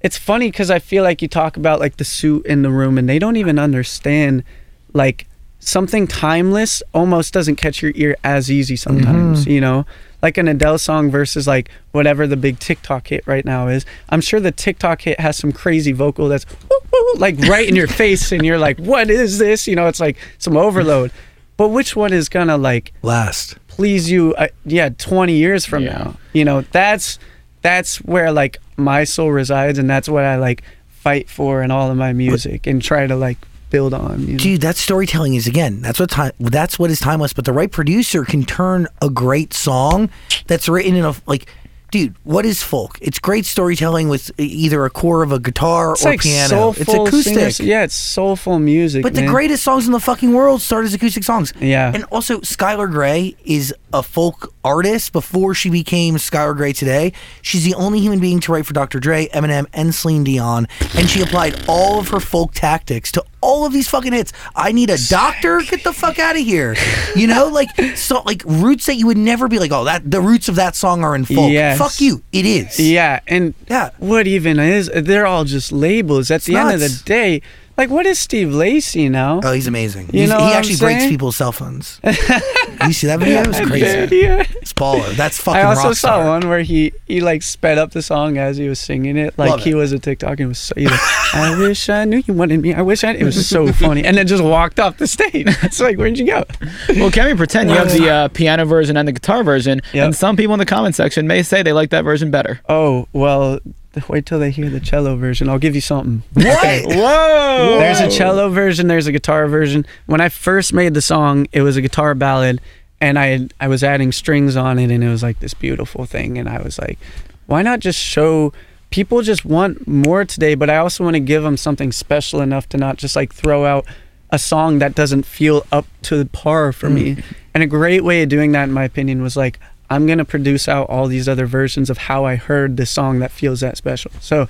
it's funny because I feel like you talk about like the suit in the room and they don't even understand like something timeless almost doesn't catch your ear as easy sometimes, Mm-hmm. you know? Like an Adele song versus like whatever the big TikTok hit right now is. I'm sure the TikTok hit has some crazy vocal that's woo, woo, like right in your face and you're like, what is this? You know, it's like some overload. But which one is gonna like last. please you uh, yeah 20 years from Yeah. now you know that's that's where like my soul resides and that's what i like fight for in all of my music and try to like build on you know? Dude, that storytelling is again. That's what time. That's what is timeless. But the right producer can turn a great song that's written in a like. Dude, what is folk? It's great storytelling with either a core of a guitar it's or like piano. soulful it's acoustic. singers- yeah it's soulful music But the greatest songs in the fucking world start as acoustic songs. Yeah. And also, Skylar Grey is a folk artist before she became Skylar Grey today. She's the only human being to write for Dr. Dre, Eminem, and Celine Dion. And she applied all of her folk tactics to all of these fucking hits. I need a doctor. Get the fuck out of here. You know, like so, like roots that you would never be like, oh, that the roots of that song are in folk. Yes. Fuck you. It is. yeah and Yeah. what even is they're all just labels at the end of the day like what is steve lacey now Oh, he's amazing. You He's- know he what I'm actually breaks people's cell phones. you see that video? It was crazy. yeah. It's baller. That's fucking I also rock saw star. one where he he like sped up the song as he was singing it, like Love he it. was a TikTok and was so. Like, I wish I knew you wanted me. I wish I. It was so funny, and then just walked off the stage. It's like, where'd you go? Well, can we pretend you have the uh, piano version and the guitar version? Yep. And some people in the comment section may say they like that version better. Oh well, th- wait till they hear the cello version. I'll give you something. What? Whoa! There's a cello version. There's a guitar version. When I first made the song, it was a guitar ballad, and I I was adding strings on it, and it was like this beautiful thing. And I was like, why not just show? People just want more today, but I also want to give them something special enough to not just like throw out a song that doesn't feel up to par for me. Mm. And a great way of doing that, in my opinion, was like I'm gonna produce out all these other versions of how I heard this song that feels that special. So.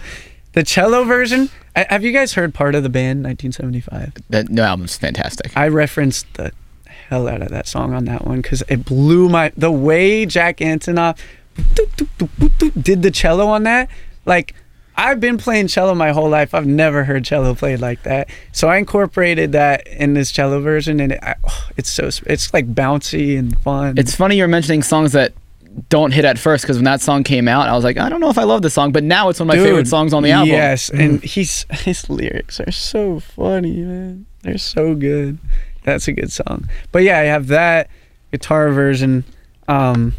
The cello version. I- Have you guys heard part of the band 1975? That no album's fantastic. I referenced the hell out of that song on that one because it blew my the way Jack Antonoff did the cello on that. Like I've been playing cello my whole life. I've never heard cello played like that. So I incorporated that in this cello version, and it, I, oh, it's so it's like bouncy and fun. It's funny you're mentioning songs that don't hit at first because when that song came out, I was like, I don't know if I love this song, but now it's one of my favorite songs on the album. Yes, and he's his lyrics are so funny, man. They're so good. That's a good song. But yeah, I have that guitar version. Um,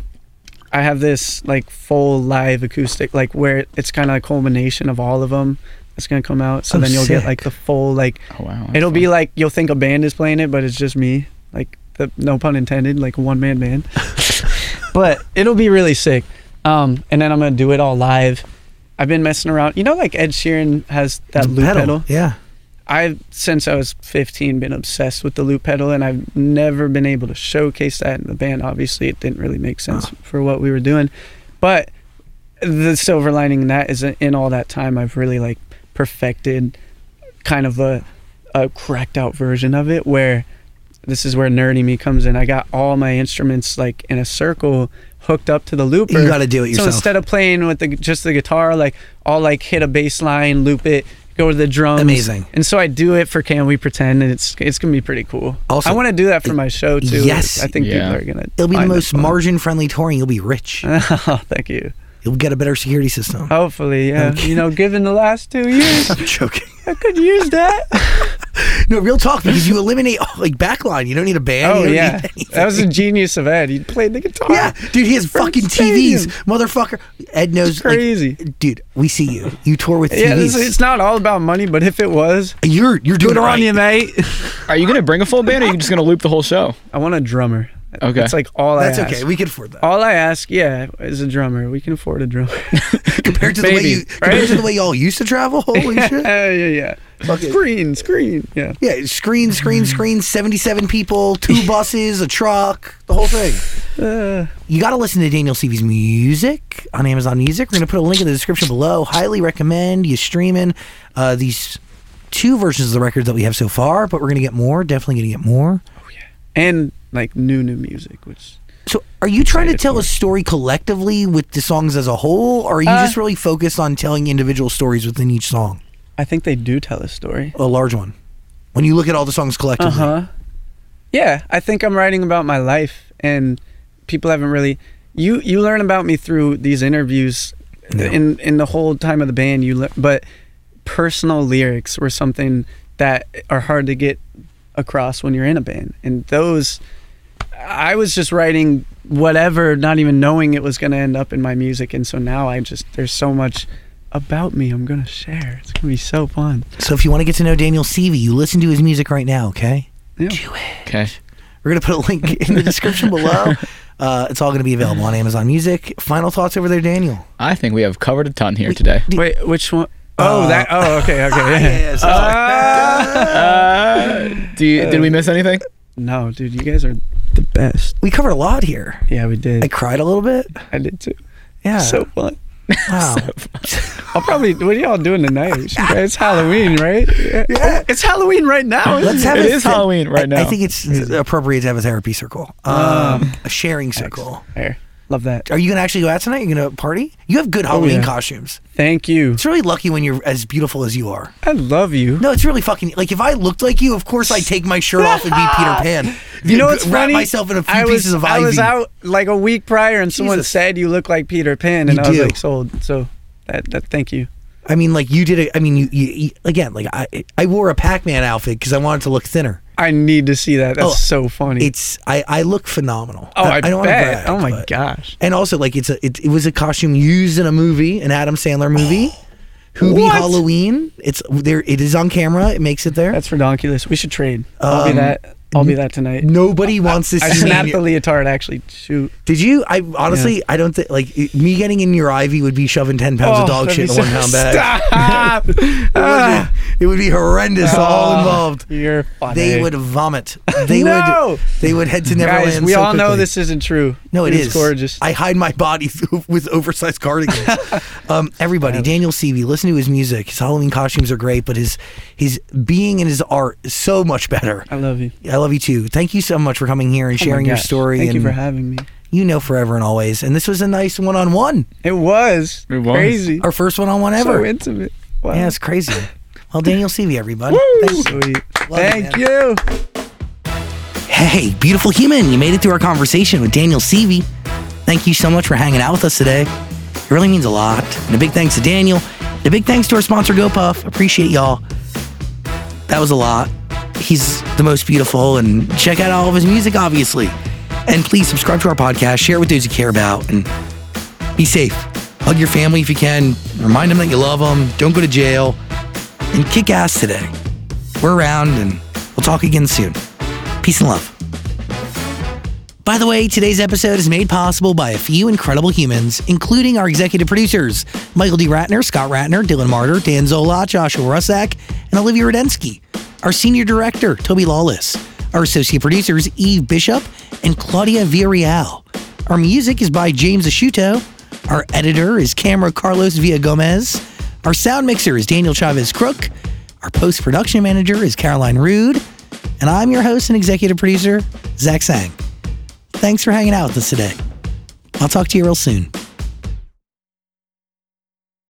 I have this like full live acoustic, like where it's kind of a culmination of all of them. That's gonna come out. So Oh, then you'll sick. get like the full like. Oh wow. It'll be like you'll think a band is playing it, but it's just me. Like the no pun intended, like one man band. but it'll be really sick. Um, and then I'm gonna do it all live. I've been messing around. You know, like Ed Sheeran has that loop pedal. Yeah. I've since I was 15 been obsessed with the loop pedal, and I've never been able to showcase that in the band. Obviously, it didn't really make sense for what we were doing, but the silver lining in that is in all that time, I've really like perfected kind of a a cracked out version of it where this is where nerdy me comes in. I got all my instruments like in a circle hooked up to the looper. You gotta do it So instead of playing with the just the guitar, like I'll like hit a bass line, loop it, go to the drums. Amazing. And so I do it for Can We Pretend, and it's it's gonna be pretty cool. Also- I want to do that for my show too. Yes. I think Yeah. people are gonna. It'll be the most fun. margin-friendly touring. You'll be rich. oh, thank you. You'll get a better security system. Hopefully, yeah. You know, given the last two years, I'm joking. I could use that. No, real talk because you eliminate like backline. You don't need a band. oh yeah, that was a genius of Ed. He played the guitar. Yeah, dude, he has fucking stadium. TVs, motherfucker. Ed knows. It's like, crazy. dude, we see you. You tour with yeah, TVs. it's, it's not all about money, but if it was, you're you're doing good it right. on you, mate. Are you gonna bring a full band, or are you just gonna loop the whole show? I want a drummer. Okay. It's like all That's I ask. okay. We can afford that. all I ask, yeah, is a drummer. We can afford a drummer. compared to the way Maybe, you compared right? to the way y'all used to travel. Holy shit. yeah, yeah, yeah. Fuck it. Screen, screen. Yeah. Yeah, screen, screen, screen. Seventy-seven people, two buses, a truck, the whole thing. Uh, You got to listen to Daniel Seavey's music on Amazon Music. We're going to put a link in the description below. Highly recommend you streaming uh, these two versions of the records that we have so far, but we're going to get more. Definitely going to get more. Oh, yeah. And like new new music, which So, are you trying to tell for a story collectively with the songs as a whole, or are you Uh, just really focused on telling individual stories within each song? I think they do tell a story. A large one. When you look at all the songs Uh collectively, huh. Yeah, I think I'm writing about my life, and people haven't really. You you learn about me through these interviews, Yeah. in in the whole time of the band. You learn, but personal lyrics were something that are hard to get across when you're in a band, and those. I was just writing whatever, not even knowing it was going to end up in my music, and so now I just there's so much about me I'm gonna share. It's gonna be so fun. So if you want to get to know Daniel Seavey, you listen to his music right now, okay? Yeah. Do it. Okay. We're gonna put a link in the description below. Uh, it's all gonna be available on Amazon Music. Final thoughts over there, Daniel. I think we have covered a ton here today. Wait, which one? Oh, Uh, that. Oh, okay, okay. Yeah, so- Uh, do you, did we miss anything? No, dude, you guys are the best. we covered a lot here. Yeah, we did. I cried a little bit. I did too. Yeah. So fun. wow. I'll probably. What are y'all doing tonight? It's Halloween, right? Yeah. It's Halloween right now. Let's have It a is th- Halloween right I, now. I think it's appropriate to have a therapy circle, um, a sharing circle. There. Love that. Are you gonna actually go out tonight? You're gonna party? You have good oh, Halloween yeah. costumes. Thank you. It's really lucky when you're as beautiful as you are. I love you. No, it's really fucking like if I looked like you, of course I'd take my shirt off and be Peter Pan. You know what's wrap funny? myself in a few I was, pieces of I was out like a week prior, and someone Jesus. said you look like Peter Pan, and You I was do. like sold. So that, that thank you. I mean, like you did it. I mean, you, you, you again, like I, I wore a Pac-Man outfit because I wanted to look thinner. I need to see that. That's Oh, so funny. It's I, I look phenomenal. oh, I, don't bet. brag, oh my but- gosh. And also, like it's a it, it was a costume used in a movie, an Adam Sandler movie, Hubie What? Halloween. It's there. It is on camera. It makes it there. That's redonkulous. We should trade. I'll Um, be that. I'll be that tonight. Nobody wants to I see. me in snapped your- the leotard. Actually, shoot. Did you? I honestly, I don't think like it- me getting in your Ivy would be shoving ten pounds of dog Oh, shit in a one so- pound bag. Stop. It would be-. It would be horrendous. all Oh, involved. You're funny. They would vomit. They No! would. They would head to Neverland. Guys, we so all know quickly. this isn't true. No, it it's is gorgeous. I hide my body with oversized cardigans. um, everybody, Daniel Seavey, listen to his music. His Halloween costumes are great, but his his being and his art is so much better. I love you. I love you too. Thank you so much for coming here and Oh sharing your story. Thank and you for having me. you know forever and always. And this was a nice one on one. It was, It was. crazy. Our first one on one ever. So intimate. Wow. yeah, it's crazy. Well, Daniel Seavey, everybody. Thanks. Sweet. Thank you. Hey, beautiful human, you made it through our conversation with Daniel Seavey. Thank you so much for hanging out with us today. It really means a lot. And a big thanks to Daniel. And a big thanks to our sponsor, GoPuff. Appreciate y'all. That was a lot. He's the most beautiful, and check out all of his music, obviously. And please subscribe to our podcast, share it with those you care about, and be safe. Hug your family if you can. Remind them that you love them. Don't go to jail. And kick ass today. We're around, and we'll talk again soon. Peace and love. By the way, today's episode is made possible by a few incredible humans, including our executive producers Michael D. Ratner, Scott Ratner, Dylan Martyr, Dan Zola, Joshua Rusak, and Olivia Rudensky. Our senior director, Toby Lawless. Our associate producers, Eve Bishop and Claudia Villarreal. Our music is by James Ashuto. Our editor is Camera Carlos Villagomez. Our sound mixer is Daniel Chavez Crook. Our post production manager is Caroline Rude. And I'm your host and executive producer, Zach Sang. Thanks for hanging out with us today. I'll talk to you real soon.